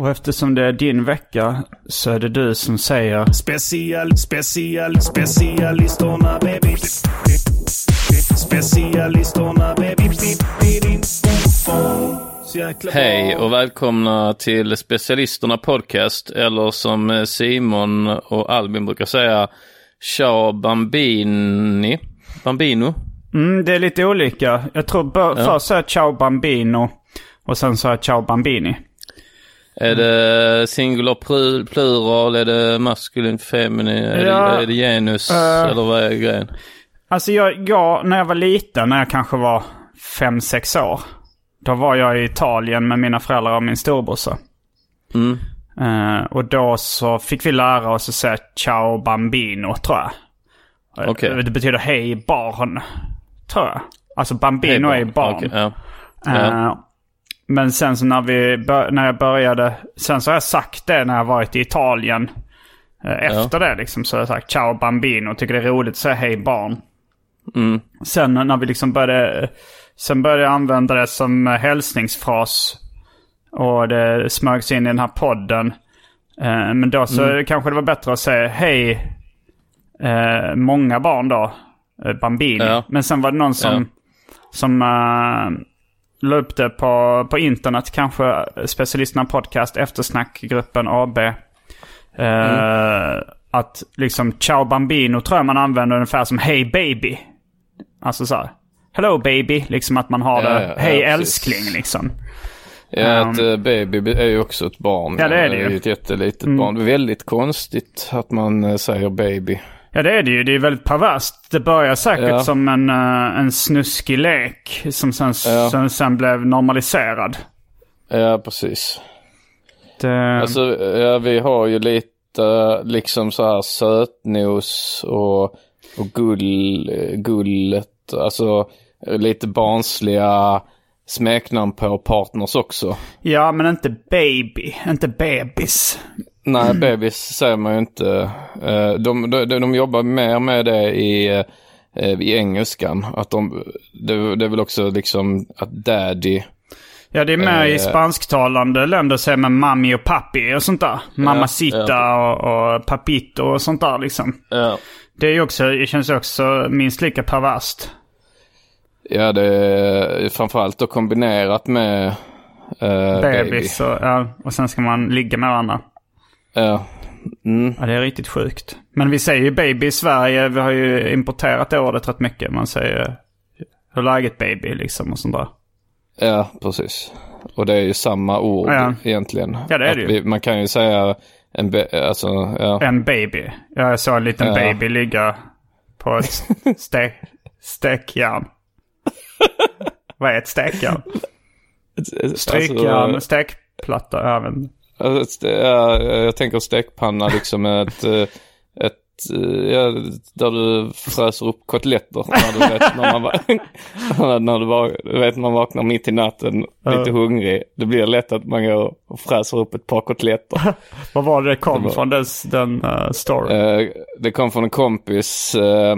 Och eftersom det är din vecka så är det du som säger Special, special, specialisterna baby. Specialisterna baby. Hej och välkomna till Specialisterna Podcast eller som Simon och Albin brukar säga Ciao Bambini. Bambino. Mm, det är lite olika. Jag tror bör, Ja. först sa jag ciao bambino och sen sa jag ciao bambini. Är det singular plu- plural? Är det maskulin feminin? Är, Ja, det, är det genus? eh, eller vad är grejen? Alltså jag, jag, när jag var liten, när jag kanske var fem sex år. Då var jag i Italien med mina föräldrar och min storebrorsa. Mm. Eh, och då så fick vi lära oss att säga ciao bambino, tror jag. Eh, Okej. Det betyder hej barn, tror jag. Alltså bambino är barn. Okej, ja. Eh, men sen så när, vi när jag började, sen så har jag sagt det när jag varit i Italien. Eh, efter det liksom så har jag sagt ciao bambino, tycker det är roligt att säga hej barn. Mm. Sen när vi liksom började, sen började jag använda det som hälsningsfras. Och det smögs in i den här podden. Eh, men då så Mm. kanske det var bättre att säga hej eh, många barn då. Bambini. Ja. Men sen var det någon som, som uh, la upp det på, på internet. Kanske specialisterna podcast, eftersnackgruppen AB. Eh, Mm. Att liksom ciao bambino tror jag man använder ungefär som hey baby. Alltså så här. Hello baby. Liksom att man har Ja, det. ja, ja, Hej precis. älskling liksom. Ja, ett eh, baby är ju också ett barn. Ja, det är det ju. Mm. ett jättelitet barn. Väldigt konstigt att man eh, säger baby. Ja det är det ju. Det är väldigt perverst. Det börjar säkert Ja. som en, eh, en snuskig lek. Som sen, Ja. som sen blev normaliserad. Ja, precis. Det, Alltså, ja, vi har ju lite liksom så här sötnos och, och gull, gullet. Alltså lite barnsliga smeknamn på partners också. ja men inte baby. Inte bebis. Nej, bebis säger man ju inte. Eh, De, de, de jobbar mer med det i, eh, i engelskan. Att de, det, det är väl också liksom att daddy. Ja det är med Eh. i spansktalande länder säger man mami och papi och sånt där. Mamacita ja. Och, och papito och sånt där liksom. Ja. Det är också, det känns också minst lika perverst. Ja, det är framförallt då kombinerat med eh, baby. Bebis och, ja, och sen ska man ligga med varandra. Ja. Mm. Ja, det är riktigt sjukt. Men vi säger ju baby i Sverige. Vi har ju importerat det ordet rätt mycket. Man säger hur läget baby liksom och sånt där. Ja, precis. Och det är ju samma ord Ja. egentligen. Ja, det är det ju. vi, man kan ju säga en alltså, ja. En baby. Jag såg en liten Ja. baby ligga på ett stek, stekjärn. Vad är ett stekjärn? Strykjärn, stekplatta, även. Alltså, jag tänker stekpanna liksom med ett, eh, ett eh, ja, där du fräser upp kotletter. När du vet, när man, när du, var, vet, man vaknar mitt i natten, lite hungrig. Det blir lätt att man går och fräser upp ett par kotletter. Vad var det kom Det var- från den, den uh, story? Eh, det kom från en kompis, eh,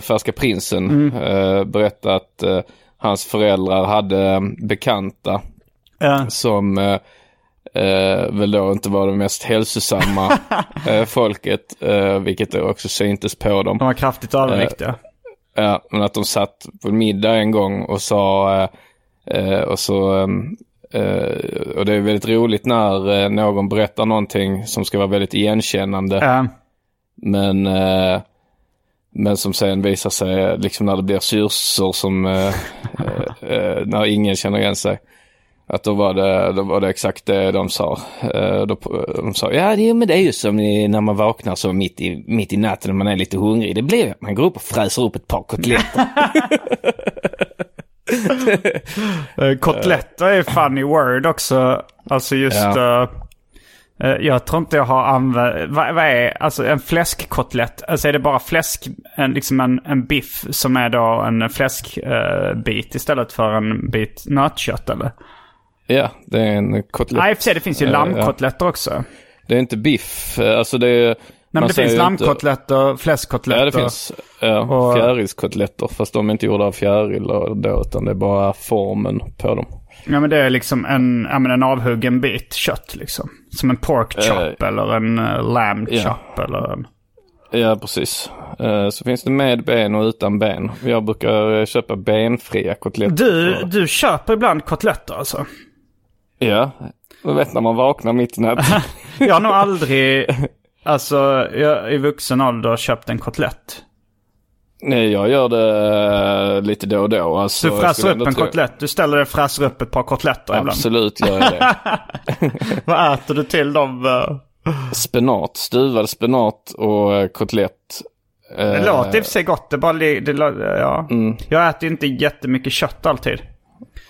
Färska Prinsen, eh, berättade att eh, hans föräldrar hade bekanta som eh, eh, väl då inte var det mest hälsosamma eh, folket, eh, vilket då också syntes på dem. De var kraftigt överviktiga. Ja, men att de satt på middag en gång och sa, eh, eh, och så, eh, och det är väldigt roligt när eh, någon berättar någonting som ska vara väldigt igenkännande. Ja. Men, eh, men som sen visar sig, liksom när det blir syrsor som, eh, eh, eh, när ingen känner igen sig. Att då var det, då var det exakt det de sa. Eh, då, de sa, ja det, men det är ju som när man vaknar så mitt i, mitt i natten när man är lite hungrig. Det blir att man går upp och fräser upp ett par kotletter. Uh, kotletter är funny word också. Alltså just... Ja. eh, eh, jag tror inte jag har använt... Vad, vad är alltså en fläskkotlett? Alltså är det bara fläsk, en, liksom en, en biff som är då en fläskbit istället för en bit nötkött eller? Ja, det är en kotlett. Nej, sig det finns ju Eh, ja. lammkotletter också. Det är inte biff, eh, alltså det är... Nej, men det finns ju inte- lammkotletter, fläskkotletter. Ja, det finns ja, Och- fjärilskotletter, fast de är inte gjorda av fjäril då, utan det är bara formen på dem. Ja men det är liksom en, ja, men en avhuggen bit kött liksom. Som en pork chop Eh, eller en uh, lamb ja. chop eller en... Ja, precis. Eh, Så finns det med ben och utan ben. Jag brukar eh, köpa benfria kotletter. Du, du köper ibland kotletter alltså? Ja, du vet när man vaknar mitt i natten. Jag har nog aldrig, alltså jag, i vuxen ålder köpt en kotlett. Nej, jag gör det eh, lite då och då. Alltså, Du fräser upp en tro- kotlett. Du ställer dig och fräser upp ett par kotletter ibland. Absolut gör jag det. Vad äter du till dem? eh? Spenat, stuvad spenat och eh, kotlett. Det låter i och för sig gott. Det bara, det, ja. Mm. Jag äter inte jättemycket kött alltid.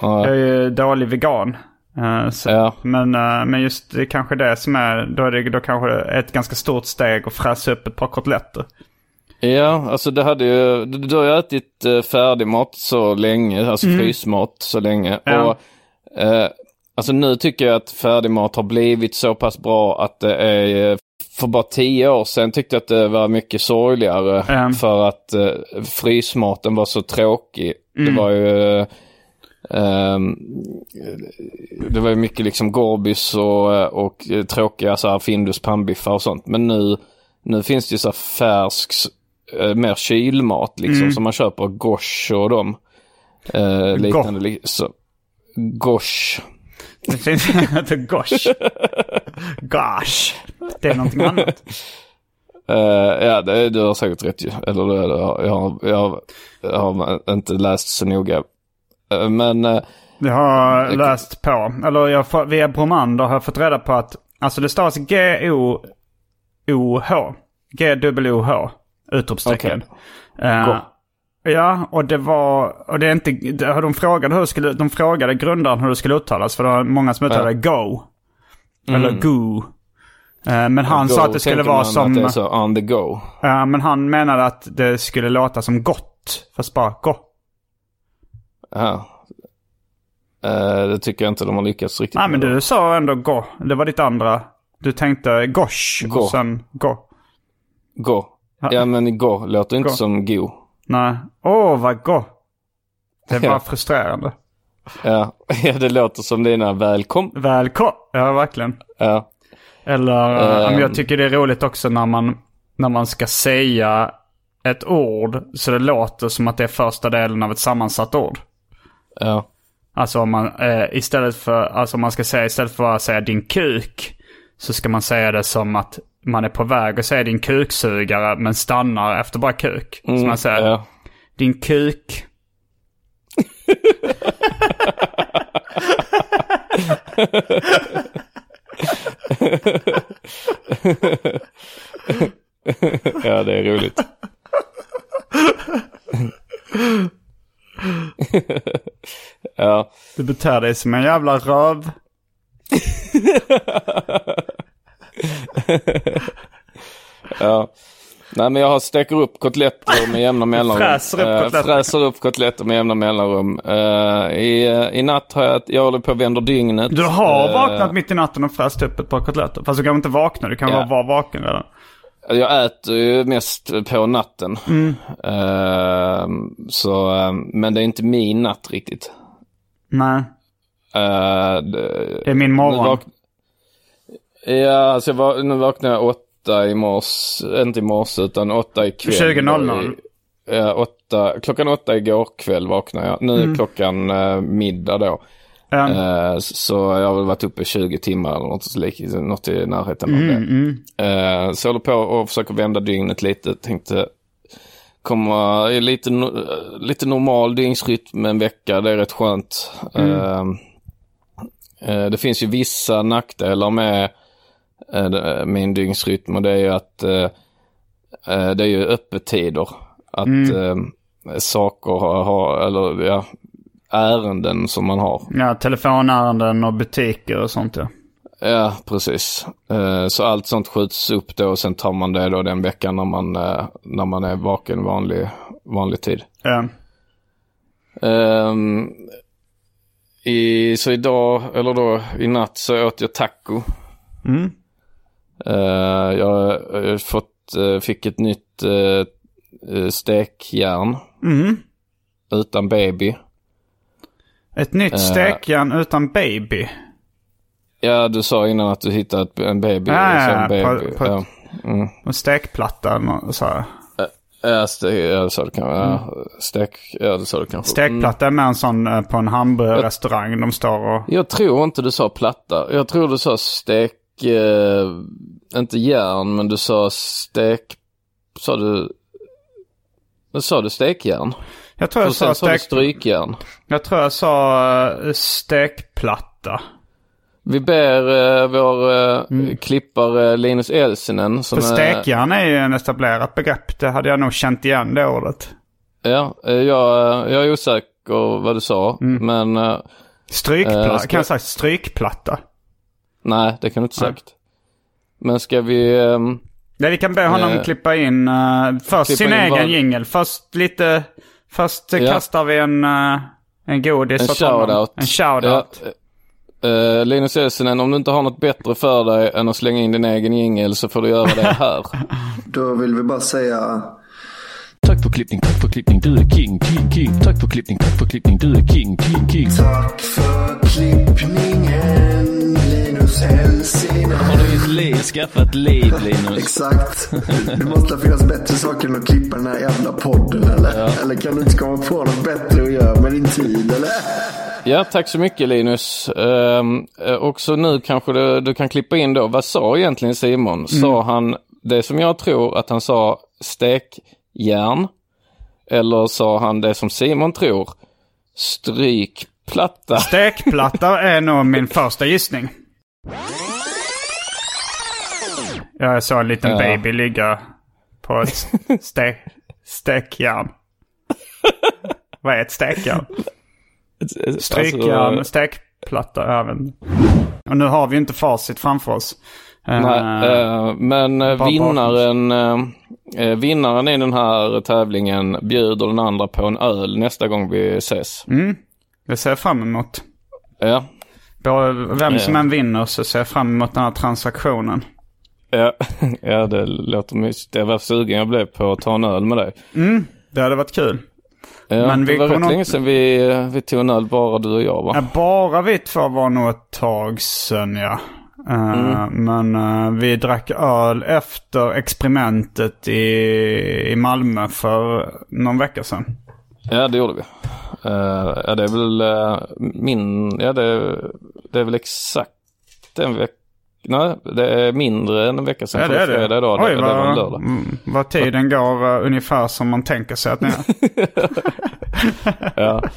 ja, Jag är ju dålig vegan. Eh, så, Ja. men, eh, men just det kanske det som är, då är det då kanske det är ett ganska stort steg att fräsa upp ett par kotletter. Ja, alltså det hade ju, du, du har ju ätit eh, färdigmat så länge, alltså frysmat så länge. Mm. Ja. Och alltså nu tycker jag att färdigmat har blivit så pass bra att det är, för bara tio år sedan tyckte jag att det var mycket sorgligare Ja. för att eh, frysmaten var så tråkig. Mm. Det var ju ehm, det var ju mycket liksom Gorbis och, och tråkiga så här Findus pannbiffar och sånt. Men nu, nu finns det ju så här färsk, eh, mer kylmat liksom. Mm. Som man köper Gosh och dem. Eh, liknande. li- Så, Gosh. Det finns inte gosh. Gosh. Det är någonting annat. Eh, ja, det, du har säkert rätt ju. Eller jag, har, jag, har, jag har inte läst så noga. Eh, men eh, Jag har läst på, eller jag via Bromander har jag fått reda på att, alltså det stavas G-O-O-H. G-W-H. Utropstecken. Eh, Go. ja, och det var, och det är inte, det- de frågade hur det skulle, de frågade grundaren hur det skulle uttalas. För det var många som uttalade Go. Eller Go. Eh, men han go sa att det skulle vara som... Att det är så on the go. Ja, men han menade att det skulle låta som gott. Fast bara go. Ja. Eh, det tycker jag inte de har lyckats riktigt Nej, men med. du sa ändå go. Det var ditt andra. Du tänkte gosh Go. och sen go. Gå. Ja men gå låter inte Gå. som go. Nej. Åh, vad go. Det bara Ja. frustrerande. Ja. ja, det låter som dina välkom. Välkommen. Ja, verkligen. Ja. Eller, Ehm. men jag tycker det är roligt också när man, när man ska säga ett ord så det låter som att det är första delen av ett sammansatt ord. Ja. Alltså om man eh, istället för, alltså man ska säga istället för att säga din kuk. Så ska man säga det som att man är på väg att säga din kuksugare men stannar efter bara kuk. så man säger Mm, Ja. din kuk. ja, det är roligt. ja. Du beter dig som en jävla röv. Ja. Nej men jag steker upp kotletter med jämna mellanrum. Fräser upp Eh, kotletter. fräser upp kotletter med jämna mellanrum. Eh, i, eh, I natt har jag, jag håller på och vänder dygnet. Du har vaknat mitt i natten och fräst upp ett par kotletter. Fast du kanske inte vaknar, du kan vara, vara vaken redan. Jag äter ju mest på natten. Mm. Eh, så, eh, men det är inte min natt riktigt. Nej, Eh, det, det är min morgon. vak- Ja, alltså jag var, nu vaknade jag åtta i morse, inte i morse utan åtta ikväll. 20.00. Ja, åtta, klockan åtta igår kväll vaknade jag. Nu är Mm. klockan eh, middag då. Eh, så jag har väl varit uppe 20 timmar eller något, så lik- något i närheten av det. Mm, Eh, så jag håller på och försöker vända dygnet lite. Tänkte komma i lite, lite normal dygnsrytm en vecka. Det är rätt skönt. Eh, eh, det finns ju vissa nackdelar med min dygnsrytm och det är ju att det är ju öppettider. Att eh, saker har, har, eller ja, ärenden som man har. Ja, telefonärenden och butiker och sånt ja. Ja, precis. Eh, Så allt sånt skjuts upp då och sen tar man det då den veckan när man, eh, när man är vaken vanlig, vanlig tid. ja. Ehm, i, så idag, eller då i natt så åt jag taco. Mm. Eh, jag har fått, eh, fick ett nytt eh, stekjärn Mm. utan baby. Ett nytt Eh. stekjärn utan baby. Ja, du sa innan att du hittat ett- en baby. Ja, så ja, en baby. på- på- ja. Mm. Och stekplatta så här. Ja, ja, det sa du kanske. Ja, stek, ja, det sa du kanske. Stekplatta är med en sån eh, på en hamburgerrestaurang. De står och... Jag tror inte du sa platta. Jag tror du sa stek, eh, inte järn, men du sa stek, sa du, sa du stekjärn? Jag tror jag Och sa stek... strykjärn. Jag tror jag sa eh, stekplatta. Vi ber eh, vår eh, klippare Linus Elsinen som För stekjärn är ju en etablerat begrepp. Det hade jag nog känt igen det ordet. Ja, jag, jag är osäker vad du sa, men eh, Strykplatta. Eh, ska- Kan jag säga strykplatta? nej, det kan du inte sagt. Men ska vi, ehm, Nej, vi kan be honom klippa in uh, först klippa sin in egen vad- jingel. Först lite... Först eh, Ja. kastar vi en, uh, en godis en åt honom. En shoutout. Ja, eh, Linus Elsinen, om du inte har något bättre för dig än att slänga in din egen jingel så får du göra det här. Då vill vi bara säga Tack för klippning, tack för klippning, du är king, king, king. Tack för klippning, tack för klippning, du är king, king, king. tack för klippningen Linus Helsing. Har du ett liv, skaffat liv Linus? Exakt. Det måste finnas bättre saker än att klippa den här jävla podden eller? Eller kan du inte komma på något bättre att göra med din tid eller? Ja, tack så mycket Linus. Um, också nu kanske du, du kan klippa in då. Vad sa egentligen Simon? Sa han det som jag tror att han sa stekjärn? Eller sa han det som Simon tror? Strykplatta? Stekplatta är nog min första gissning. Jag såg en liten Ja. baby ligga på ett stek, stekjärn. Vad är ett stekjärn? Strykjärn, Alltså, stekplatta, även. Och nu har vi inte facit framför oss. Nej, eh, men eh, bara vinnaren, eh, vinnaren i den här tävlingen bjuder den andra på en öl nästa gång vi ses. Det ser jag fram emot. Ja. Både- Vem som Ja. än vinner så ser jag fram emot den här transaktionen. Ja, ja, det låter mysigt. Jag var sugen jag blev på att ta en öl med dig. Det hade varit kul. Ja, Men vi det var rätt nog- länge sedan vi, vi tog en öl, bara du och jag va? Ja, Bara vi två var nog ett tag sedan ja. Eh, Men eh, vi drack öl efter experimentet i, i Malmö för någon vecka sedan. Ja, det gjorde vi. Uh, ja, det är väl eh, min, ja det, det är väl exakt en vecka, nej det är mindre än en vecka sedan. Ja, det är det. fredag idag, Oj, det, det var en vad, lördag. mm, vad tiden går eh, ungefär som man tänker sig att den är. Ja.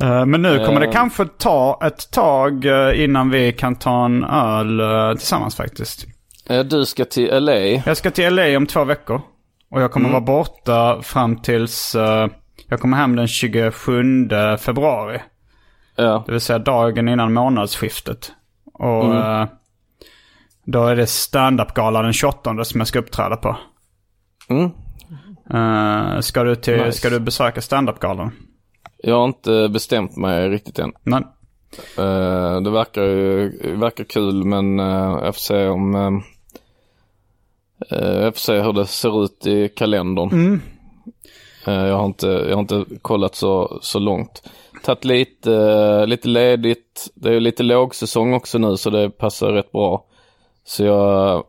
Eh, Men nu kommer det Eh. kanske ta ett tag eh, innan vi kan ta en öl eh, tillsammans faktiskt. Eh, Du ska till LA. Jag ska till LA om två veckor. Och jag kommer vara borta fram tills... eh, jag kommer hem den 27 februari. Ja, Det vill säga dagen innan månadsskiftet. Och eh, då är det stand-up-gala den 28 som jag ska uppträda på. Mm. Eh, ska, du till, Nice. ska du besöka standup-galan? Jag har inte bestämt mig riktigt än. Men, Eh, det verkar verkar kul men jag får se om jag får se hur det ser ut i kalendern. Eh, jag, har inte, jag har inte kollat så, så långt. Tagit lite, eh, lite ledigt. Det är lite lågsäsong också nu så det passar rätt bra. Så jag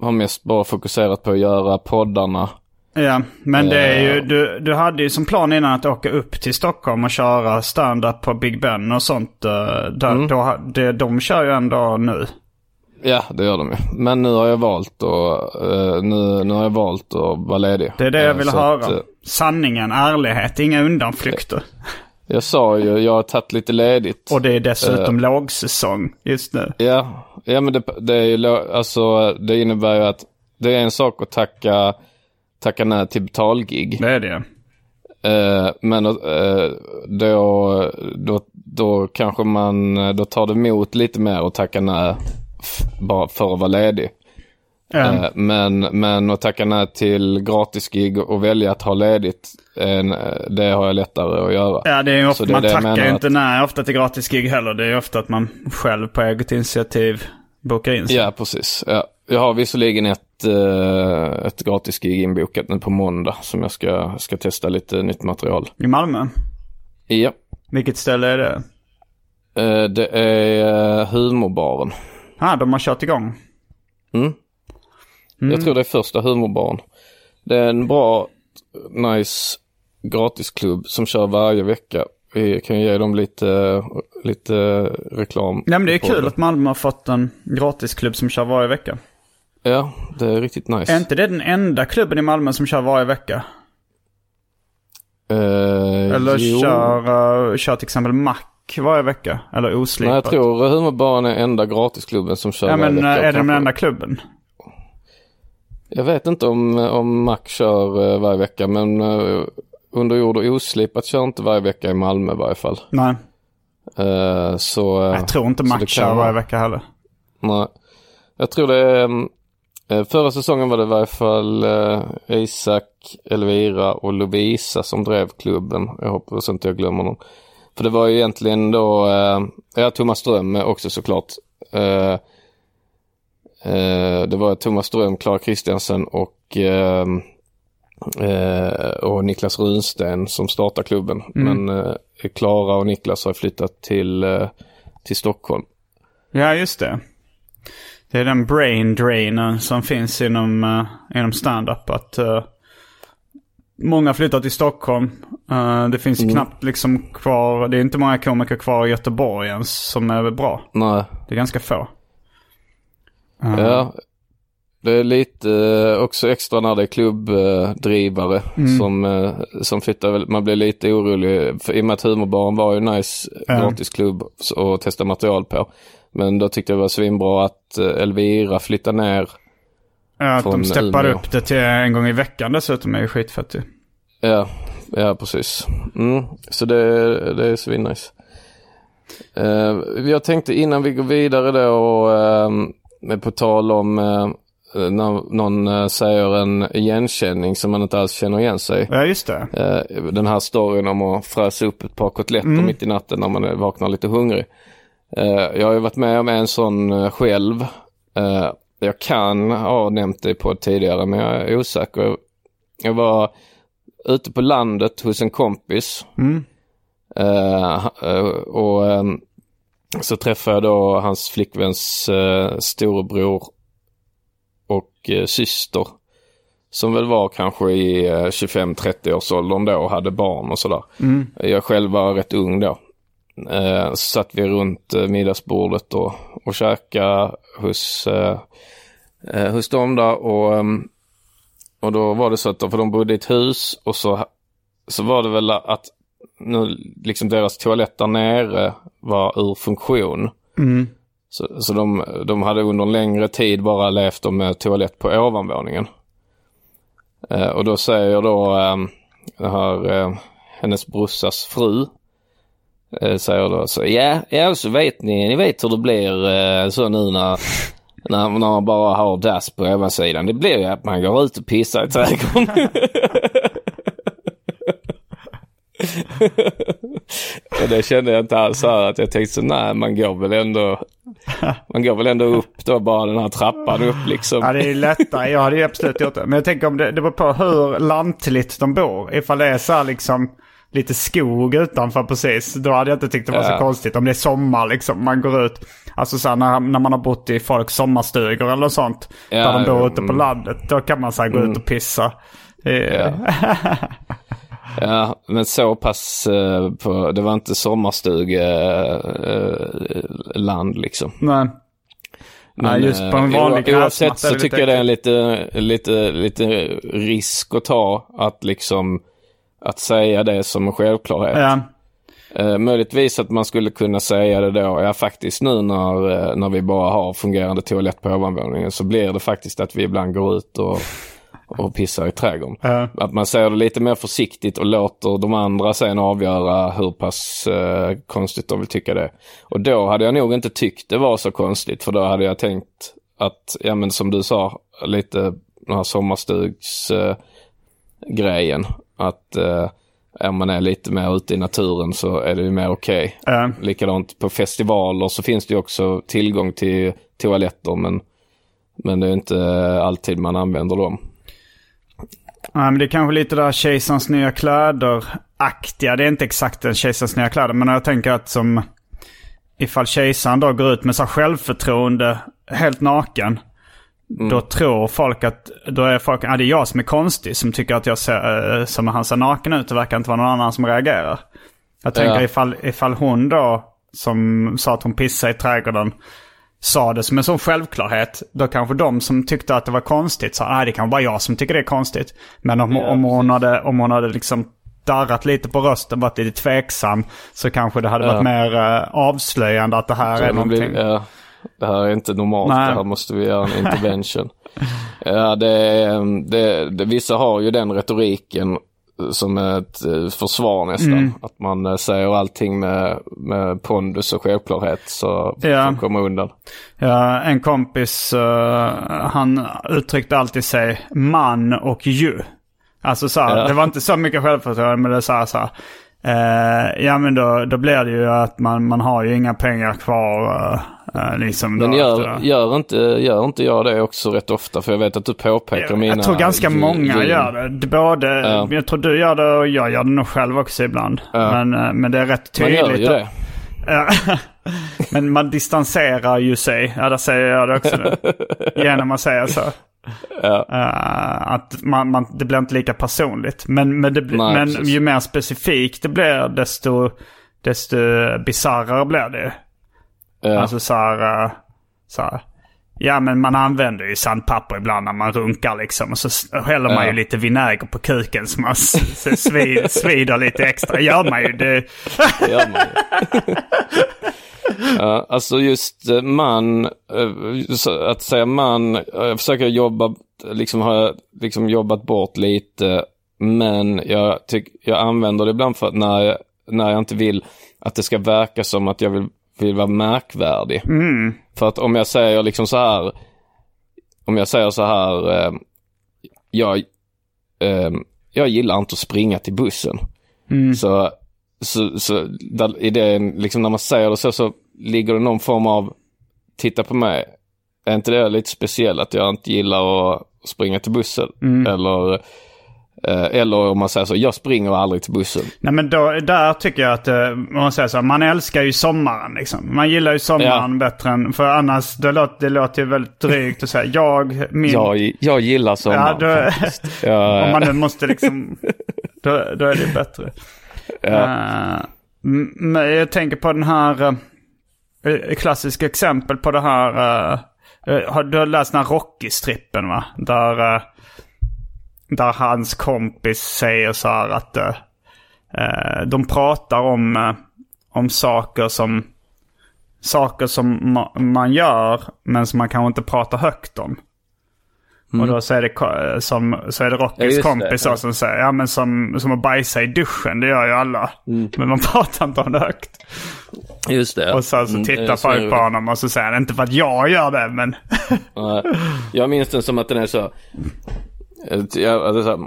har mest bara fokuserat på att göra poddarna. ja, men det är ju, Eh. du, du hade ju som plan innan att åka upp till Stockholm och köra stand-up på Big Ben och sånt. eh, Där, Mm. då, det, de kör ju ändå nu. Ja, det gör de ju. Men nu har jag valt att, eh, nu, nu har jag valt att vara ledig. Det är det jag Eh, vill så höra. att, eh, Sanningen, ärlighet, inga undanflykter. Jag sa ju, jag har tagit lite ledigt. Och det är dessutom Eh. lågsäsong just nu. Ja, ja men det, det är ju, alltså det innebär ju att det är en sak att tacka, tacka nej till betalgig. Det är det. Eh, men då, då, då kanske man, då tar det emot lite mer att tacka nej bara för att vara ledig. Eh, men, men att tacka nej till gratisgig och välja att ha ledigt, eh, det har jag lättare att göra. Ja, det är ofta, det man det tackar ju inte nej ofta till gratis gig heller. Det är ofta att man själv på eget initiativ bokar in sig. Ja, precis. Ja. Jag har visserligen ett, eh, ett gratisgig inbokat nu på måndag som jag ska, ska testa lite nytt material. I Malmö? Ja, Vilket ställe är det? det är humorbaren. Ah, de har kört igång. Mm. Jag tror det är första humorbaren. Det är en bra, nice gratisklubb som kör varje vecka. Vi kan ge dem lite, lite reklam. Nej men det är kul att Malmö har fått en gratisklubb som kör varje vecka. Ja, det är riktigt nice. Är inte det den enda klubben i Malmö som kör varje vecka? Eh, Eller jo. kör, uh, kör till exempel Mac varje vecka? Eller oslipat? Nej, jag tror humorbaren är enda gratisklubben som kör Ja men vecka. eh, är det den Kanske- enda klubben? Jag vet inte om, om Mac kör eh, varje vecka, men uh, under jord och oslipat kör inte varje vecka i Malmö i varje fall. Nej, Eh, så, eh, jag tror inte Mac kör kan varje vecka heller. Nej. Jag tror det är, mm, eh, förra säsongen var det i varje fall uh, Isak, Elvira och Lovisa som drev klubben. Jag hoppas inte jag glömmer någon. För det var ju egentligen då, uh, ja Thomas Ström också såklart. Eh, eh, det var Thomas Ström, Klara Kristiansen och eh, eh, och Niklas Runsten som startar klubben. Men eh, Klara och Niklas har flyttat till, eh, till Stockholm. Ja, just det. Det är den brain drainen som finns inom, uh, inom stand-up. Att uh, många flyttar till Stockholm. Uh, det finns knappt liksom kvar, det är inte många komiker kvar i Göteborg ens som är bra. Nej, Det är ganska få. Ja, det är lite eh, också extra när det är klubbdrivare som, eh, som flyttar. Man blir lite orolig. För, I och med att humorbaren var ju nice Ja. gratisklubb att testa material på. Men då tyckte jag det var svinbra att eh, Elvira flyttade ner. Ja, att de steppar Umeå. upp det till en gång i veckan dessutom är ju skitfett ju. Ja, ja precis. Mm, så det, det är svinnice. Uh, jag tänkte innan vi går vidare då och eh, på tal om eh, när någon säger en igenkänning som man inte alls känner igen sig. Ja, just det. Den här storyn om att fräsa upp ett par kotletter mitt i natten när man är- vaknar lite hungrig. Jag har ju varit med om en sån själv. Jag kan ha nämnt det på tidigare men jag är osäker. Jag var ute på landet hos en kompis. Eh, eh, och ehm, så träffade jag då hans flickväns uh, storebror och eh, syster. Som väl var kanske i eh, 25-30 års åldern då och hade barn och sådär. Jag själv var rätt ung då. Så satt vi runt middagsbordet och, och käkade hos, hos dem där. Och, ehm, och då var det så att de, för de bodde i ett hus och så, så var det väl att nu, liksom deras toalett där nere var ur funktion. Så, så de, de hade under en längre tid bara levt med toalett på ovanvåningen. Eh, och då säger då eh, det här, eh, hennes brorsas fru, eh, säger då så ja, ja så vet ni, ni vet hur det blir eh, så nu när, när, när man bara har dass på ena sidan. Det blir ju att man går ut och pissar i trädgården. och det kände jag inte alls här att jag tänkte så nej man går väl ändå man går väl ändå upp då bara den här trappan upp liksom. Ja, det är lättare. Jag hade ju absolut gjort det. Men jag tänker om det, det beror på hur lantligt de bor. Ifall det är så här liksom lite skog utanför precis. Då hade jag inte tyckt det var så Ja. konstigt. Om det är sommar liksom. Man går ut. Alltså så här, när, när man har bott i folks sommarstugor eller sånt. Ja, där de bor ja, ute på mm. landet. Då kan man så här gå ut och pissa. Eh, Ja, men så pass eh, på, det var inte sommarstugeland liksom. Nej. Nej, Men, just på en eh, vanlig o- Oavsett så tycker jag det är en lite, lite, lite risk att ta att liksom att säga det som en självklarhet. Ja. Eh, möjligtvis att man skulle kunna säga det då, ja faktiskt nu när, eh, när vi bara har fungerande toalett på ovanvåningen så blir det faktiskt att vi ibland går ut och, och pissar i trädgården. Ja. Att man säger det lite mer försiktigt och låter de andra sen avgöra hur pass eh, konstigt de vill tycka det. Och då hade jag nog inte tyckt det var så konstigt för då hade jag tänkt att, ja men som du sa, lite den här sommarstugs eh, grejen. Att eh, om man är lite mer ute i naturen så är det ju mer okej. Ja. Likadant på festivaler så finns det ju också tillgång till toaletter men, men det är inte alltid man använder dem. Nej, men det är kanske lite där Kejsarens nya kläder-aktiga. Det är inte exakt en Kejsarens nya kläder. Men jag tänker att som ifall kejsaren då går ut med så självförtroende helt naken. Då tror folk att, då är folk, ja det är jag som är konstig som tycker att jag ser, eh, som han ser naken ut. Det verkar inte vara någon annan som reagerar. Jag tänker Ja. ifall, ifall hon då, som sa att hon pissade i trädgården, sa det som en sån självklarhet. Då kanske de som tyckte att det var konstigt sa, nej det kan vara jag som tycker det är konstigt. Men om, om, hon, hade, om hon hade liksom darrat lite på rösten, varit lite tveksam, så kanske det hade varit Ja. mer eh, avslöjande att det här Så är någonting. blir, ja, det här är inte normalt, Nej. det här måste vi göra en intervention. ja, det, är- det, det, vissa har ju den retoriken som ett eh, försvar nästan. Mm. Att man eh, säger allting med, med pondus och självklarhet så Ja. får komma undan. Ja, en kompis, eh, han uttryckte alltid sig man och ju. Alltså så här, Ja. det var inte så mycket självförtroende men det är så här, så här. eh, ja men då, då blir det ju att man, man har ju inga pengar kvar. eh, eh, liksom Men gör, efter- gör, inte, gör inte jag det också rätt ofta? För jag vet att du påpekar jag, mina... jag tror ganska många gör det. Både, Ja. Jag tror du gör det och jag gör det nog själv också ibland. Ja. Men, eh, men det är rätt Man tydligt. gör ju det. Men man distanserar ju sig. Ja, där säger jag det också nu. Genom att säga så. Ja. Eh, att man, man, det blir inte lika personligt. Men, men, det, Nej, men precis. ju mer specifikt det blir desto, desto bisarrare blir det. Ja. Alltså så här, eh, så här. Ja men man använder ju sandpapper ibland när man runkar liksom. Och så häller man Ja. ju lite vinäger på kuken så man s- s- svid, svider lite extra. Gör man ju. Det, gör man ju. ja, alltså just eh, man, eh, att säga man, jag försöker jobba, liksom har jag liksom jobbat bort lite, men jag, tyck, jag använder det ibland för att när jag, när jag inte vill att det ska verka som att jag vill, vill vara märkvärdig. För att om jag säger liksom så här, om jag säger så här, eh, jag, eh, jag gillar inte att springa till bussen. Så, så, så där, i det, liksom när man säger det så, så ligger det någon form av, titta på mig, är inte det lite speciellt att jag inte gillar att springa till bussen? Eller, eh, eller om man säger så, jag springer aldrig till bussen. Nej men då, där tycker jag att, eh, om man säger så, man älskar ju sommaren liksom. Man gillar ju sommaren bättre än, för annars det låter det låter ju väldigt drygt att säga jag, min... Jag, jag gillar ja, sommaren då, faktiskt. Jag, om man nu måste liksom, då, då är det bättre. Eh, m- men jag tänker på den här, uh, klassiska exempel på det här, eh, eh, har du har läst den här Rocky-strippen va? Där, eh, där hans kompis säger så här att eh, eh, de pratar om, eh, om saker som saker som ma- man gör men som man kanske inte pratar högt om. Och då så är det, som, så är det Ja, Rockys det, kompis då ja. som säger ja men som, som att bajsa i duschen, det gör ju alla. Mm. Men man pratar inte om det högt. Just det. Och sen så Mm, tittar så är folk det. på honom och så säger han inte för att jag gör det men... Jag minns den som att den är så. Jag, så här,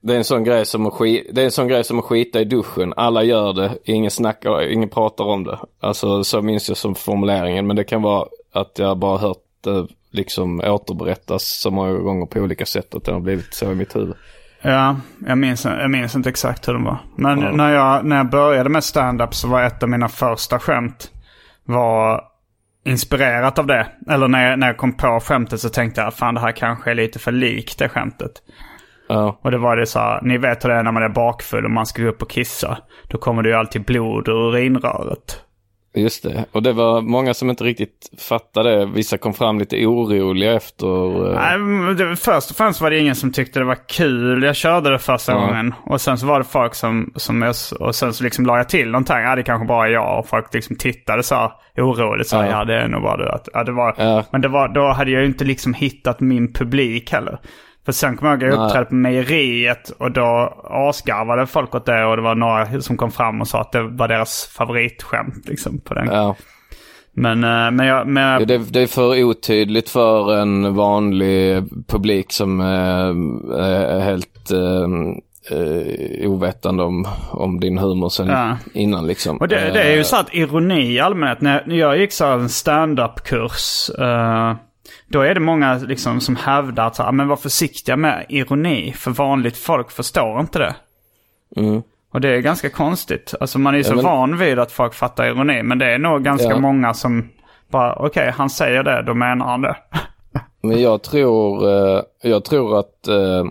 det är en sån grej som att skita, det är en sån grej som att skita i duschen. Alla gör det, ingen snackar, ingen pratar om det. Alltså så minns jag som formuleringen. Men det kan vara att jag bara hört det liksom återberättas så många gånger på olika sätt att det har blivit så i mitt huvud. Ja, jag minns, jag minns inte exakt hur de var. Men Ja. när, jag, när jag började med stand-up så var ett av mina första skämt var inspirerat av det. Eller när jag, när jag kom på skämtet så tänkte jag fan det här kanske är lite för likt det skämtet. Ja, Och det var det så här, ni vet hur det är när man är bakfull och man ska gå upp och kissa. Då kommer det ju alltid blod ur urinröret. Just det. Och det var många som inte riktigt fattade. Vissa kom fram lite oroliga efter. eh, Nej, det, först och främst var det ingen som tyckte det var kul. Jag körde det första Ja. gången. Och sen så var det folk som, som jag, och sen så liksom la jag till någonting. Ja, det kanske bara är jag. Och folk liksom tittade så här oroligt. Så här, ja. Ja. det är nog bara du. Att, ja, det var, Ja. Men det var, då hade jag ju inte liksom hittat min publik heller. För sen kom jag ihåg jag uppträdde på mejeriet och då asgarvade folk åt det. Och det var några som kom fram och sa att det var deras favoritskämt liksom på den. ja. Men, eh, men jag, men jag, Ja, det, det är för otydligt för en vanlig publik som eh, är helt eh, eh, ovetande om, om din humor sen Ja. innan liksom. Och det, det är ju så att ironi i allmänhet. När jag gick så en stand-up-kurs. eh, då är det många liksom som hävdar att så här, men var försiktiga med ironi. För vanligt folk förstår inte det. Mm. Och det är ganska konstigt. Alltså man är ju så men- van vid att folk fattar ironi. Men det är nog ganska Ja. många som bara, okej han säger det, då menar han det. Men jag tror, eh, jag tror att, eh,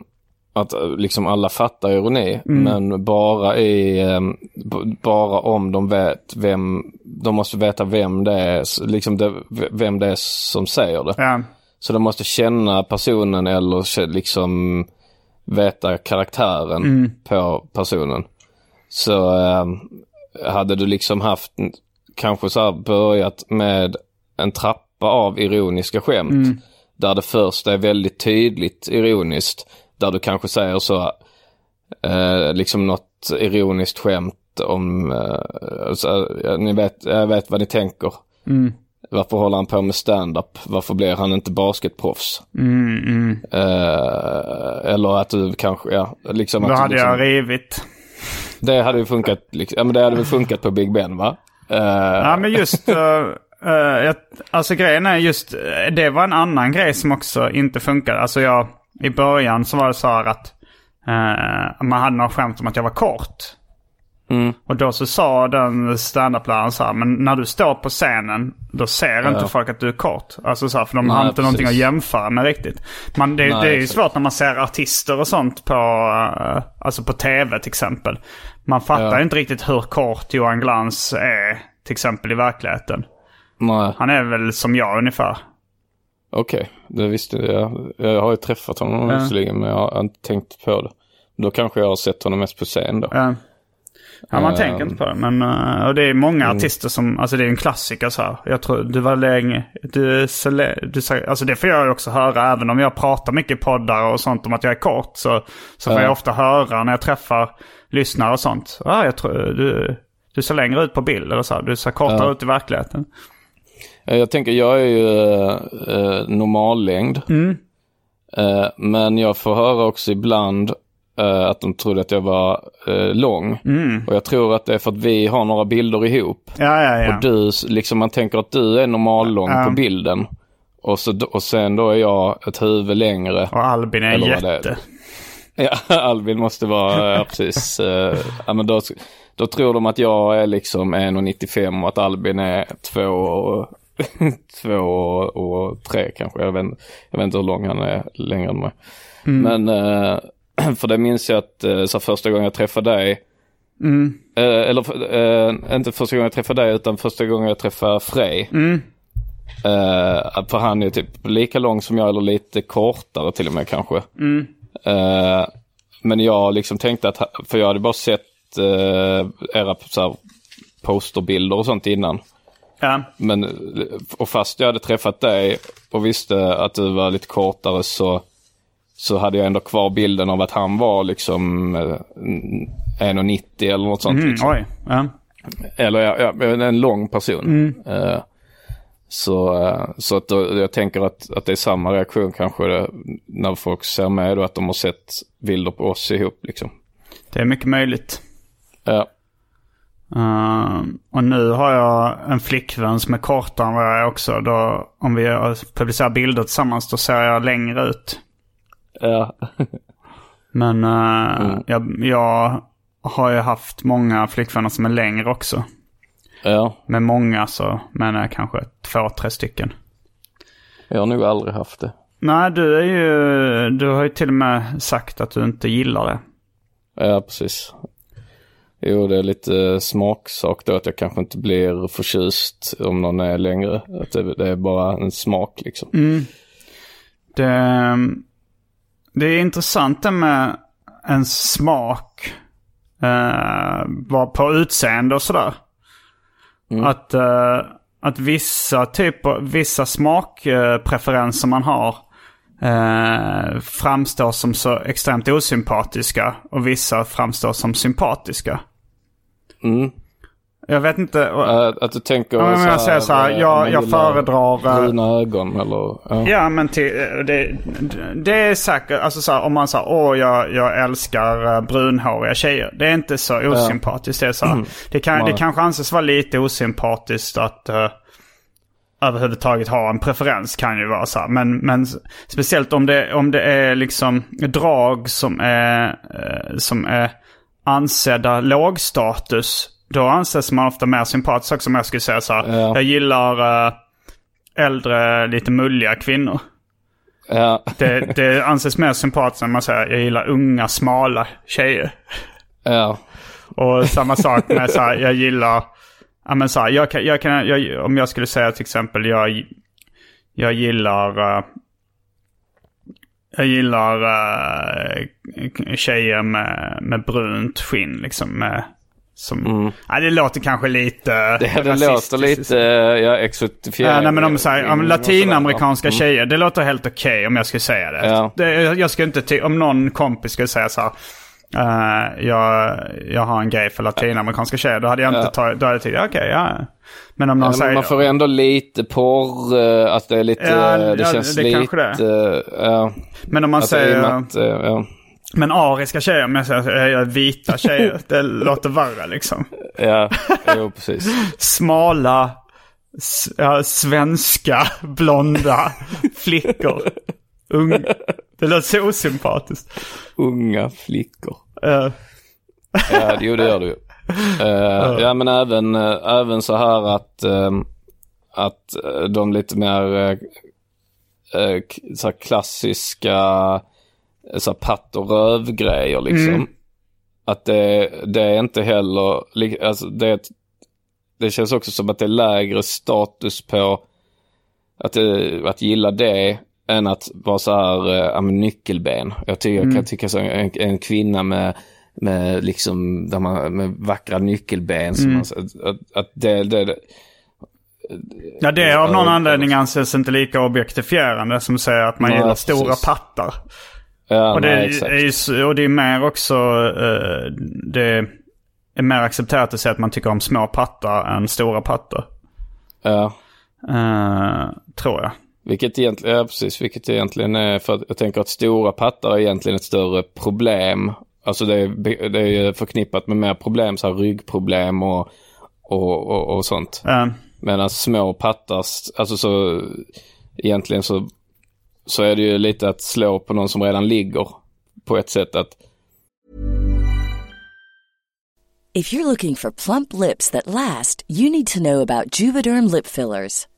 att eh, liksom alla fattar ironi. Mm. Men bara i, eh, b- bara om de vet vem, de måste veta vem det är, liksom det, vem det är som säger det. ja. Så de måste känna personen eller liksom veta karaktären på personen. Så eh, hade du liksom haft, kanske så här börjat med en trappa av ironiska skämt. Där det först är väldigt tydligt ironiskt. Där du kanske säger så, eh, liksom något ironiskt skämt om, eh, så, ni vet, jag vet vad ni tänker. Varför håller han på med stand-up? Varför blir han inte basketproffs? Mm, mm. Eh, eller att du kanske, ja, liksom Då att du hade liksom, jag rivit. Det hade ju funkat, liksom, ja men det hade väl funkat på Big Ben va? Eh, Ja men just, uh, jag, alltså grejen är just, det var en annan grej som också inte funkade. Alltså jag, i början så var det så här att eh, man hade några skämt om att jag var kort. Mm. Och då så sa den standup-läraren så här, men när du står på scenen, då ser inte folk att du är kort. Alltså så här, för de har Nej, inte någonting att precis. jämföra med riktigt. Man, det, Nej, det är ju svårt när man ser artister och sånt på, eh, alltså på tv till exempel. Man fattar Ja. inte riktigt hur kort Johan Glans är, till exempel i verkligheten. Nej, Han är väl som jag ungefär. Okej. Det visste jag. Jag har ju träffat honom Ja. visserligen men jag har inte tänkt på det. Då kanske jag har sett honom mest på scen då. Ja. Ja, man Ehm. tänker inte på det. Men eh, och det är många artister som, alltså det är en klassiker så här. Jag tror du var länge, du du, alltså det får jag också höra även om jag pratar mycket i poddar och sånt om att jag är kort. Så, så får Ja. jag ofta höra när jag träffar lyssnare och sånt. Ja, jag tror du, du ser längre ut på bild eller så. här. Du ser kortare Ja. ut i verkligheten. Eh, Jag tänker, jag är ju eh, eh, normallängd. Mm. Eh, men jag får höra också ibland eh, att de trodde att jag var eh, lång. Och jag tror att det är för att vi har några bilder ihop. Ja, ja, ja. Och du, liksom man tänker att du är normallång Ja. på bilden. Och, så, och sen då är jag ett huvud längre. Och Albin är en det är. jätte. Ja, Albin måste vara, ja, precis. eh, ja, men då, då tror de att jag är liksom 1,95 och att Albin är 2 och, två och, och 3 kanske. Jag vet, jag vet inte hur lång han är längre än mig. Men, eh, för det minns jag att eh, så första gången jag träffade dig, eh, eller inte första gången jag träffade dig utan första gången jag träffade Frej. Eh, för han är typ lika lång som jag eller lite kortare till och med kanske. Eh, men jag liksom tänkte att, för jag hade bara sett era så här, posterbilder och sånt innan. Ja. Men, och fast jag hade träffat dig och visste att du var lite kortare så, så hade jag ändå kvar bilden av att han var liksom eh, 1,90 eller något sånt. Mm, liksom. Ja. Eller ja, en lång person. Eh, så, eh, så att då, jag tänker att, att det är samma reaktion kanske när folk ser mig då att de har sett bilder på oss ihop liksom. Det är mycket möjligt. Ja, Uh, och nu har jag en flickvän som är kortare än vad jag är också. Då, om vi publicerar bilder tillsammans då ser jag längre ut. ja, Men uh, jag, jag har ju haft många flickvänner som är längre också. ja. Med många så menar jag kanske två, tre stycken. Jag har nog aldrig haft det. Nej, du är ju... Du har ju till och med sagt att du inte gillar det. Ja, precis. Jo, det är lite smaksak då att jag kanske inte blir förtjust om någon är längre. Att det, det är bara en smak liksom. Det, det är intressant det med en smak. Eh, var på utseende och sådär. Att, eh, att vissa typer, vissa smakpreferenser man har eh, framstår som så extremt osympatiska. Och vissa framstår som sympatiska. Mm. Jag vet inte. Äh, att du tänker Ja, men jag säger så här, eh, jag- man jag föredrar, eh, Bruna ögon eller? Ja. Ja, men till, det, det är säkert, alltså så här, om man säger åh jag, jag älskar eh, brunhåriga tjejer. Det är inte så osympatiskt. Det, är så här, det, kan, det kanske anses vara lite osympatiskt att uh, överhuvudtaget ha en preferens kan ju vara så här. Men, men speciellt om det, om det är liksom drag som är, eh, som är ansedda lågstatus. Då anses man ofta mer sympatisk också. Som jag skulle säga så här, Ja. jag gillar eh, äldre, lite mulliga kvinnor. Ja. Det, det anses mer sympatiskt när man säger jag gillar unga, smala tjejer. ja. Och samma sak med så här, jag gillar... Ja men så här, jag kan, jag kan, jag, om jag skulle säga till exempel jag, jag gillar... eh, jag gillar uh, tjejer med, med brunt skinn liksom. Med, som, ja, det låter kanske lite Mm. Det, det låter lite, ja, exotifierat. Nej, men om så här, om Mm, latinamerikanska sådär. tjejer, det låter helt okej om jag skulle säga det. Ja. det jag skulle inte om någon kompis skulle säga så här, eh, jag, jag har en grej för latinamerikanska tjejer, då hade jag inte Ja. tagit, då hade jag tyckt, okej, ja. Men om någon Ja, säger... men man får ändå lite porr, eh, att det är lite, Ja, det ja, känns det lite, det eh, ja. men om man i säger... att, eh. Men ariska tjejer, jag säger vita tjejer, det låter värre liksom. Ja, jo precis. Smala, svenska, blonda flickor. Ung. Det låter så osympatiskt. Unga flickor. Eh, Ja, jo det gör du ju. Eh, ja men även, eh, även så här att, eh, att eh, de lite mer så klassiska så patt och röv-grejer liksom. Att det, det är inte heller, alltså det, det känns också som att det är lägre status på att, det, att gilla det än att vara så här ja, men nyckelben. Jag, tycker, jag kan tycka så en, en kvinna med, med liksom, där man, med vackra nyckelben. Som man, att, att, det, det, det, Ja, det av någon Ja, anledning anses inte lika objektifierande som säger att man Nej, gillar stora precis. pattar. ja, Och det, är, är, och det är mer också, eh, det är mer accepterat att säga att man tycker om små pattar än stora pattar. Ja. Eh, tror jag. Vilket egentligen, ja precis, vilket egentligen är för att jag tänker att stora pattar är egentligen ett större problem. Alltså det är, det är förknippat med mer problem, så här ryggproblem och, och, och, och sånt. Eh, Medan små pattar, alltså så egentligen så, så är det ju lite att slå på någon som redan ligger. På ett sätt att, If you're looking for plump lips that last, you need to know about Juvederm lip fillers.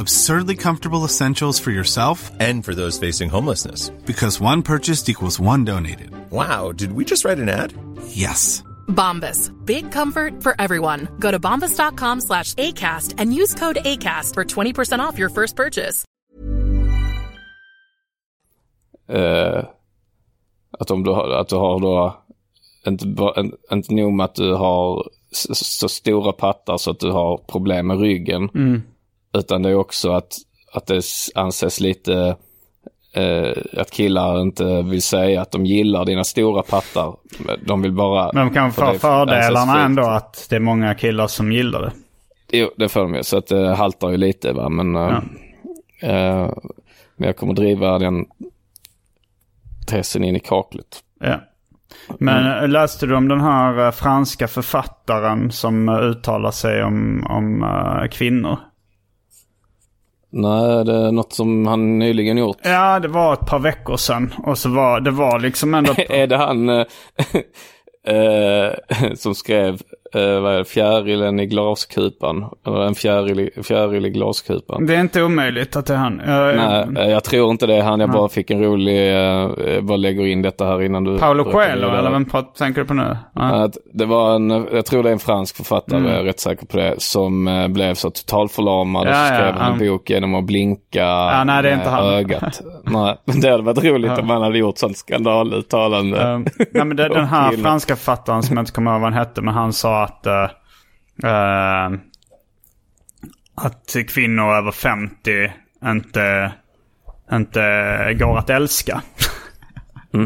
Absurdly comfortable essentials for yourself And for those facing homelessness. because one purchased equals one donated. Wow, did we just write an ad? Yes. Bombas. Big comfort for everyone. Go to bombas.com slash ACAST and use code ACAST for 20% off your first purchase. Eh, att, om du har, att du har då, inte, ba- en- inte nog med att du har s- så stora pattar så att du har problem med ryggen. Mm. Utan det är också att, att det anses lite, eh, att killar inte vill säga att de gillar dina stora pattar. De vill bara... Men de kan för få anses fördelarna ändå att det är många killar som gillar det. Jo, det får de ju. Så att det haltar ju lite va. Men, eh, eh, men jag kommer driva den tesen in i kaklet. Ja. Men eh, läste du om den här eh, franska författaren som uttalar sig om, om kvinnor? Nej, det är något som han nyligen gjort. Ja, det var ett par veckor sedan. Och så var det var liksom ändå... är det han eh, som skrev eh, vad är det, fjärilen i glaskupan? Eller en fjäril, i- fjäril i glaskupan? Det är inte omöjligt att det är han. Jag, Nej, eh, jag tror inte det är han. Jag bara fick en rolig, eh, bara lägger in detta här innan du... Paolo Coelho, eller vem tänker du på nu? Ja. Att det var en, jag tror det är en fransk författare, Mm. jag är rätt säker på det, som eh, blev så totalförlamad och Ja, ja, skrev han en ja. bok genom att blinka nej, det är inte han. ögat. nej, men det hade varit roligt Ja. om han hade gjort sånt skandaluttalande. Um, nej, men det, den här franska författaren som jag inte kommer ihåg vad han hette, men han sa att eh, att kvinnor över 50 inte, inte går att älska.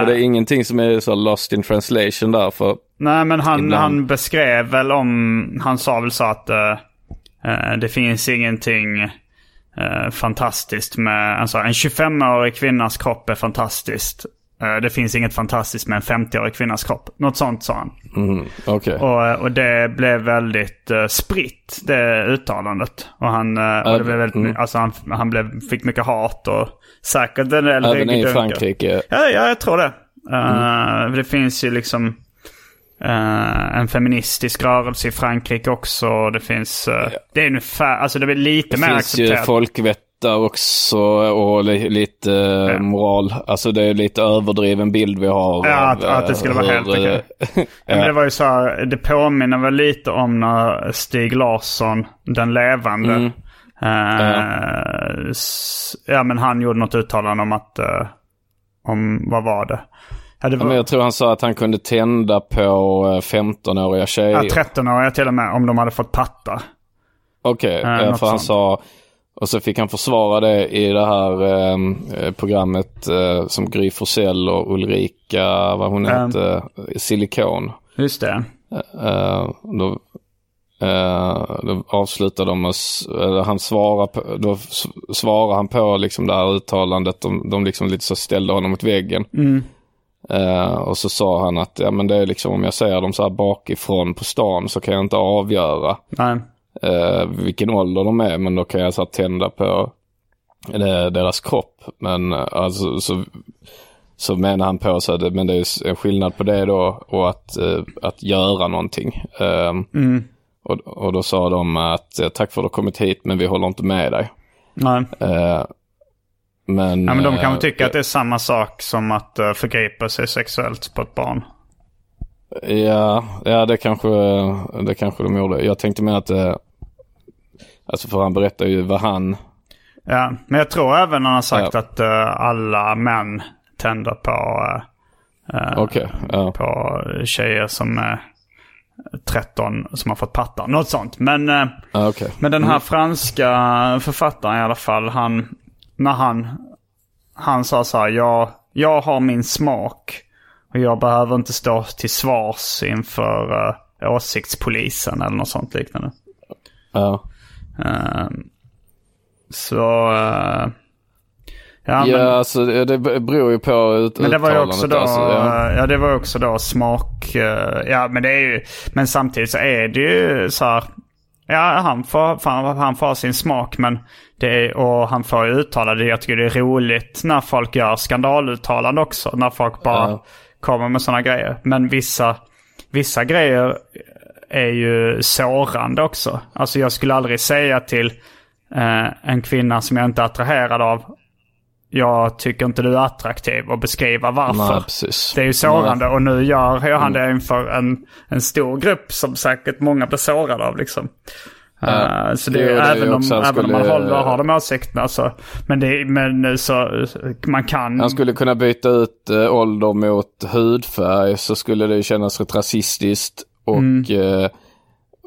Och det är ingenting som är så lost in translation där för Nej, men han, Ibland. han beskrev väl om... Han sa väl så att eh, det finns ingenting eh, fantastiskt med... Alltså en 25-årig kvinnas kropp är fantastiskt. Eh, det finns inget fantastiskt med en 50-årig kvinnas kropp. Något sånt sa han. Mhm, Okej. Och, och det blev väldigt uh, spritt, det uttalandet. Och han, eh, och det blev väldigt, Mm. alltså han, han blev, fick mycket hat och säkert en del Även i. Frankrike. Ja, ja, jag tror det. Eh, Mm. Det finns ju liksom eh, en feministisk rörelse i Frankrike också. Det finns... eh, Det är ungefär, alltså det blir lite Det mer finns ju accepterat. Folkvettar också och li, lite eh, moral. Alltså det är lite överdriven bild vi har. Ja, av, att, att det skulle vara hur, helt eh, okej. Ja. Men det var ju så här, det påminner väl lite om när Stig Larsson, den levande, Mm. eh, s- ja men han gjorde något uttalande om att, eh, om, vad var det? Ja, Ja, var, men jag tror han sa att han kunde tända på eh, 15-åriga tjejer. ja, 13-åriga till och med, om de hade fått pattar. Okej, Eh, eh, för han sånt. sa... Och så fick han försvara det i det här eh, eh, programmet eh, som Gry Forssell och Ulrika, vad hon Mm. hette, Silikon. Just det. Eh, då, Eh, då avslutar de med, han svarar på, då svarar han på liksom det här uttalandet. De, de liksom lite så ställde honom mot väggen. Mm. Eh, och så sa han att ja, men det är liksom om jag ser dem så här bakifrån på stan så kan jag inte avgöra Nej. Eh, vilken ålder de är. Men då kan jag så tända på deras kropp. Men eh, alltså så, så menar han på sig, men det är en skillnad på det då och att, eh, att göra någonting. Eh, Mm. och, och då sa de att eh, tack för att du har kommit hit men vi håller inte med dig. Nej. Men, Ja, men de kan eh, väl tycka att det är samma sak som att uh, förgripa sig sexuellt på ett barn. Ja, ja det, kanske, det kanske de gjorde. Jag tänkte mer att det... Alltså för han berättar ju vad han... Ja, men jag tror även han har sagt Ja. att eh, alla män tänder på, uh, Okej, ja. på tjejer som är 13 som har fått pattar. Något sånt. Men, eh, Ja, okej. men den här Mm. franska författaren i alla fall, han, när han, han sa så här, jag, jag har min smak och jag behöver inte stå till svars inför uh, åsiktspolisen eller något sånt liknande. Ja. Ehm, så... eh, Ja, ja, men, alltså det beror ju på ut, men det var ju också då, Alltså, ja. ja. det var också då smak, eh, ja men det är ju, men samtidigt så är det ju så här, ja han får, fan, han får ha sin smak men det är, och han får ju uttala det, jag tycker det är roligt när folk gör skandaluttalande också, när folk bara Ja. Kommer med sådana grejer. Men vissa, vissa grejer är ju sårande också. Alltså jag skulle aldrig säga till eh, en kvinna som jag inte är attraherad av. Jag tycker inte du är attraktiv och beskriva varför. Nej. Det är ju sårande och nu gör jag han det inför en, en stor grupp som säkert många blir sårade av liksom. Ja. Eh, så det Jo, är, det även, om, även om man håller, har de åsikterna så. Men, det, men så man kan. Han skulle kunna byta ut eh, ålder mot hudfärg så skulle det kännas rätt rasistiskt. Och, Mm. eh,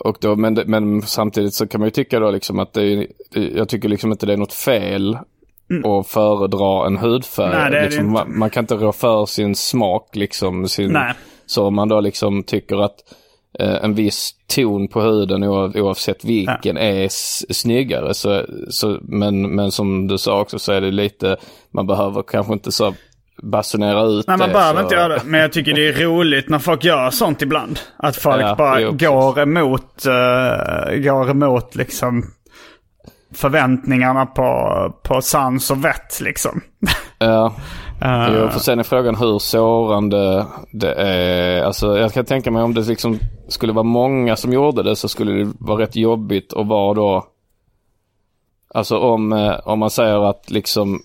och då, men, det- men samtidigt så kan man ju tycka då liksom att det jag tycker liksom inte det är något fel att föredra en hudfärg. Mm. Nej, det det liksom, inte. man, man kan inte rå för sin smak liksom. Sin, Nej. Så om man då liksom tycker att eh, en viss ton på huden oav, oavsett vilken är s- snyggare. Så, så, men, men som du sa också så är det lite, man behöver kanske inte så basunera ut Nej, man det, behöver så- inte göra det. Men jag tycker det är roligt när folk gör sånt ibland. Att folk Ja, bara jo, går emot, uh, går emot liksom förväntningarna på, på sans och vett liksom. Ja. Jo, för sen är frågan hur sårande det är. Alltså jag kan tänka mig om det liksom skulle vara många som gjorde det så skulle det vara rätt jobbigt att vara då. Alltså om, eh, om man säger att liksom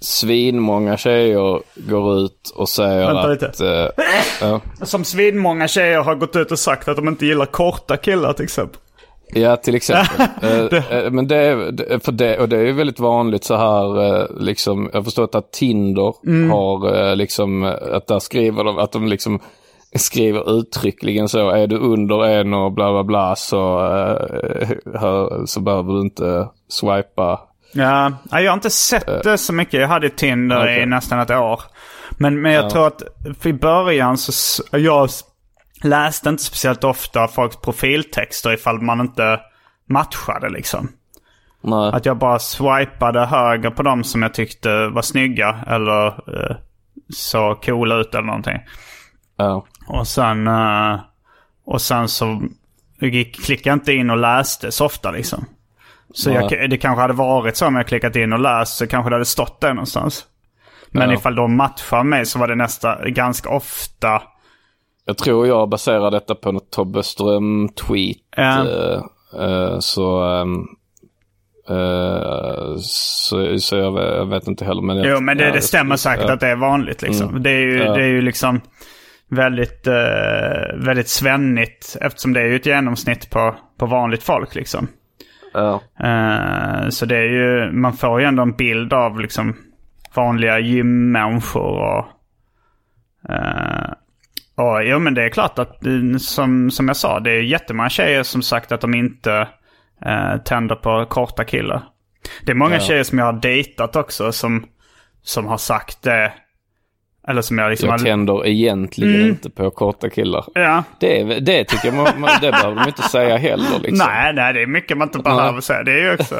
svinmånga tjejer går ut och säger Vänta att... lite. ja. Som svinmånga tjejer har gått ut och sagt att de inte gillar korta killar till exempel. Ja, till exempel. Eh, eh, men det är, det- för det, och det är ju väldigt vanligt så här, eh, liksom, jag har förstått att Tinder Mm. har liksom, att där skriver de, att de liksom skriver uttryckligen så, är du under en och bla bla bla så, hör, så behöver du inte swipa. Ja, jag har inte sett det så mycket. Jag hade Tinder i Eh. Okej. nästan ett år. Men, men jag Ja. tror att i början så... Jag läste inte speciellt ofta folks profiltexter ifall man inte matchade liksom. Nej. Att jag bara swipade höger på dem som jag tyckte var snygga eller eh, så coola ut eller någonting. Ja. Och sen, eh, och sen så gick, klickade jag inte in och läste så ofta liksom. Så jag, det kanske hade varit så om jag klickat in och läst så kanske det hade stått där någonstans. Men Ja. ifall de matchar mig så var det nästa, ganska ofta. Jag tror jag baserar detta på något Tobbe Ström-tweet. Ja. eh, så, eh, så, så jag, vet- jag vet inte heller. Men jag, Jo men det, ja, det stämmer säkert ja. att det är vanligt liksom. Mm. Det, är ju, det är ju liksom väldigt, eh, väldigt svennigt. Eftersom det är ju ett genomsnitt på, på vanligt folk liksom. Ja. Så det är ju, man får ju ändå en bild av liksom vanliga gymmänniskor och... Och jo men det är klart att eh, som, som jag sa, det är jättemånga tjejer som sagt att de inte uh, tänder på korta killar. Det är många Ja. tjejer som jag har dejtat också som, som har sagt det. Eller som jag liksom Jag tänder egentligen Mm. inte på korta killar. Ja. Det, är- det tycker jag, man, man, det behöver de inte säga heller liksom. Nej, nej, det är mycket man inte behöver säga. Det är ju också,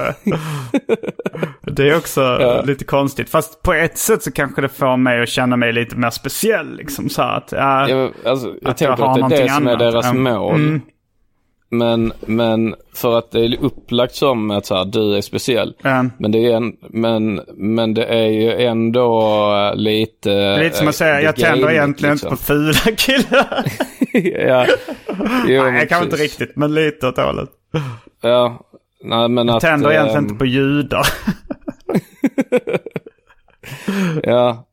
det är också lite konstigt. Fast på ett sätt så kanske det får mig att känna mig lite mer speciell. Liksom, så att, ja, Jag, alltså, jag att tänker har att det är det som är annat. deras Mm. mål. Mm. Men, men för att det är upplagt som att så här, du är speciell. Mm. Men, det är en, men, men det är ju ändå lite... Det är lite som att säga, äh, jag tänder egentligen liksom. inte på fula killar. ja. Jo, nej, kanske inte riktigt, men lite åt hållet. Ja, nej men Jag att... tänder egentligen ehm, inte på judar. Ja.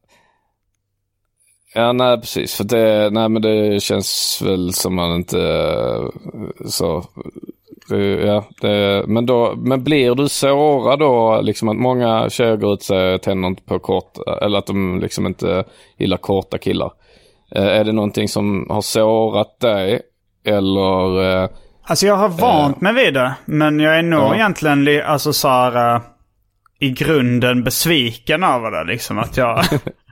Ja, nej precis. För det, nej men det känns väl som man inte eh, så. det- Ja, det, men då, men blir du sårad då, liksom att många tjejer går ut och säger tänder inte på kort, eller att de liksom inte gillar korta killar. Eh, Är det någonting som har sårat dig? Eller? eh, Alltså jag har vant mig vid det. Men jag är nog Ja. egentligen li- alltså, så här, eh, i grunden besviken över det. Liksom att jag...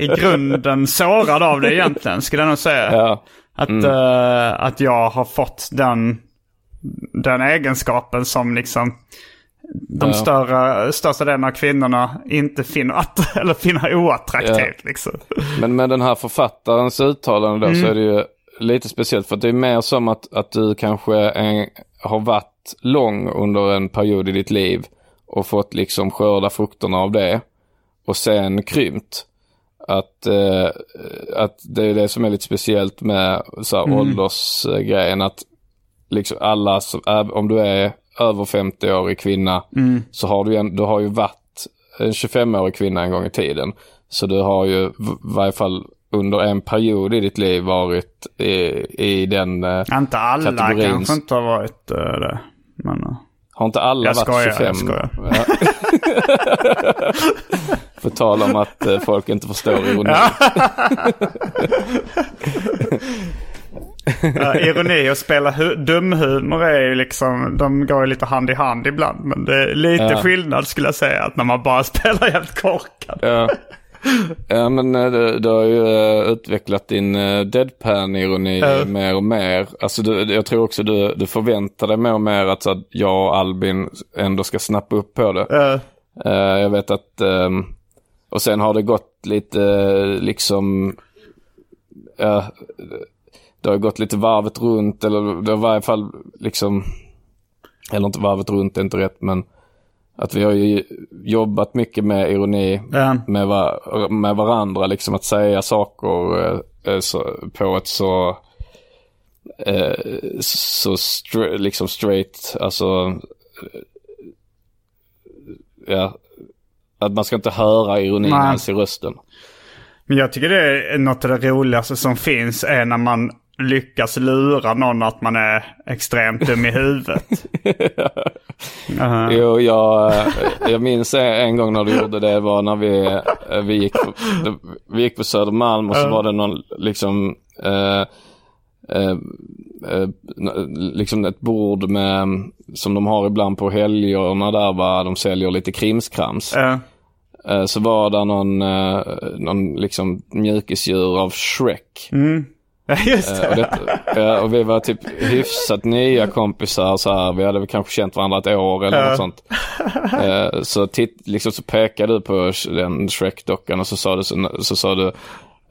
I grunden sårad av det egentligen, skulle jag nog säga. Ja. Att, Mm. eh, att jag har fått den, den egenskapen som liksom de Ja. större, största delen av kvinnorna inte finner, att, eller finner oattraktivt. Ja. Liksom. Men med den här författarens uttalande då Mm. så är det ju lite speciellt. För det är mer som att, att du kanske är, har varit lång under en period i ditt liv och fått liksom skörda frukterna av det. Och sen krympt. Att, eh, att det är det som är lite speciellt med så här, Mm. åldersgrejen. Att liksom alla, som, om du är över 50-årig kvinna Mm. så har du, en, du har ju varit en 25-årig kvinna en gång i tiden. Så du har ju i varje fall under en period i ditt liv varit i, i den eh, Inte alla kategorin. kanske inte har varit eh, det. Men, eh, Har inte alla Jag varit skojar, 25? jag skojar. Ja. På tal om att eh, folk inte förstår ironi. Ja, ironi och spela hu- dumhumor är ju liksom, de går ju lite hand i hand ibland. Men det är lite Ja. skillnad skulle jag säga, att när man bara spelar helt korkad. Ja. Ja, men eh, du, du har ju eh, utvecklat din eh, deadpan-ironi Ja. mer och mer. Alltså du, jag tror också du, du förväntar dig mer och mer att så att jag och Albin ändå ska snappa upp på det. Eh, jag vet att, ehm, och sen har det gått lite liksom, ja, det har gått lite varvet runt eller det har i varje fall liksom, eller inte varvet runt är inte rätt men att vi har ju jobbat mycket med ironi Ja. med, va, med varandra, liksom att säga saker eh, eh, så, på ett så, eh, så stra- liksom straight, alltså, eh, ja, att man ska inte höra ironin Nej. ens i rösten. Men jag tycker det är något av det roligaste som finns är när man lyckas lura någon att man är extremt dum i huvudet. Uh-huh. Jo, jag, jag minns en gång när du gjorde det var när vi, vi, gick, på, vi gick på Södermalm och så var det någon liksom eh, eh, liksom ett bord med, som de har ibland på helgerna där va, de säljer lite krimskrams. Så var det någon, någon liksom mjukisdjur av Shrek. Mm. Just Eh, och, det. det, ja, och vi var typ hyfsat nya kompisar så här. Vi hade väl kanske känt varandra ett år eller Ja. något sånt. Eh, så, titt, liksom, så pekade du på den Shrek-dockan och så sa du, så, så sa du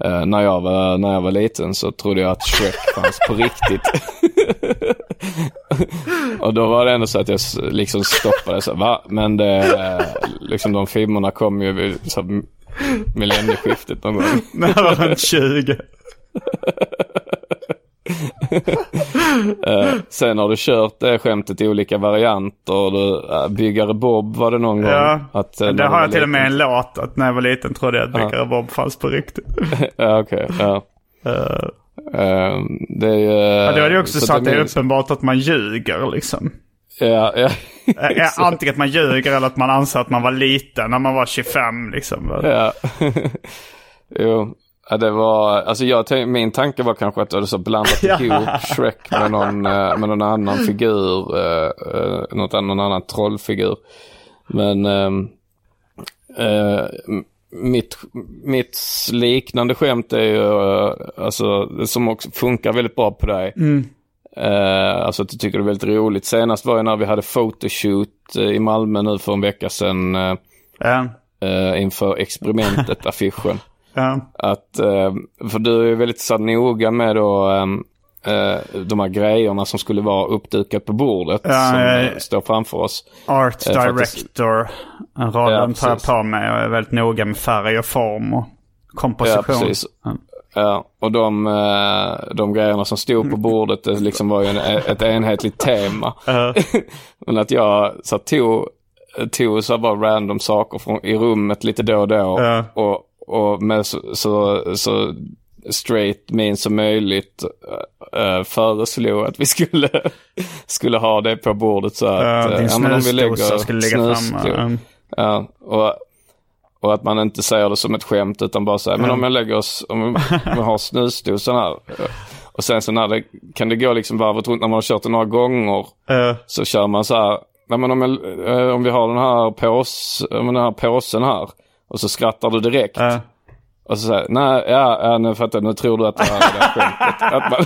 eh, när, jag var, när jag var liten så trodde jag att Shrek fanns på riktigt. och då var det ändå så att jag liksom stoppade så va? Men det, eh, liksom de filmerna kom ju vid så här, millennieskiftet någon gång. När var runt 20. Eh, sen har du kört det skämtet i olika varianter. Du, uh, byggare Bob var det någon gång. Ja, Att, eh, det har jag till och med liten- en låt. Att när jag var liten trodde jag att Ja. Byggare Bob fanns på riktigt. ja, okej. ja. Eh, Eh, det är ju... ja, då är det också så, att det är uppenbart att man ljuger liksom. Ja, ja. Eh, Antingen att man ljuger eller att man anser att man var liten när man var 25 liksom. ja. jo. Ja, det var, alltså jag min tanke var kanske att du hade så blandat ihop Shrek med någon, eh, med någon annan figur. Uh, uh, något någon annan trollfigur. Men, ehm, eh, mitt, mitt liknande skämt är ju, eh, alltså, som också funkar väldigt bra på dig. Mm. Eh, alltså att du tycker det är väldigt roligt. Senast var ju när vi hade photoshoot eh, i Malmö nu för en vecka sedan. Eh, eh, inför experimentet, affischen. Ja. Att, eh, för du är väldigt så noga med då, ehm, eh, de här grejerna som skulle vara uppdukat på bordet. Ja, som eh, står framför oss. Art Eh, director. Rollen Ja, tar på mig och är väldigt noga med färg och form och komposition. Ja, precis. Ja, och de, eh, de grejerna som stod på bordet det liksom var ju en, ett enhetligt tema. Men att jag så tog, tog så bara random saker från, i rummet lite då och då. Ja. Och, och med så, så, så straight min som möjligt äh, föreslog att vi skulle, skulle ha det på bordet. Så att, Ja, eh, din men om vi snusdosa lägger skulle ligga framme. Mm. Ja, och, och att man inte säger det som ett skämt utan bara säger, men Mm. om jag lägger oss, om vi, har snusdosan här. Och sen så när det, kan det gå liksom varvet runt när man har kört det några gånger. Ja. Så kör man så här, nej men om, jag, eh, om vi har den här, pås, den här påsen här. Och så skrattar du direkt. Ja. Och så säger nej, ja, ja nu fattar jag, nu tror du att det här är det skämtet. Att man,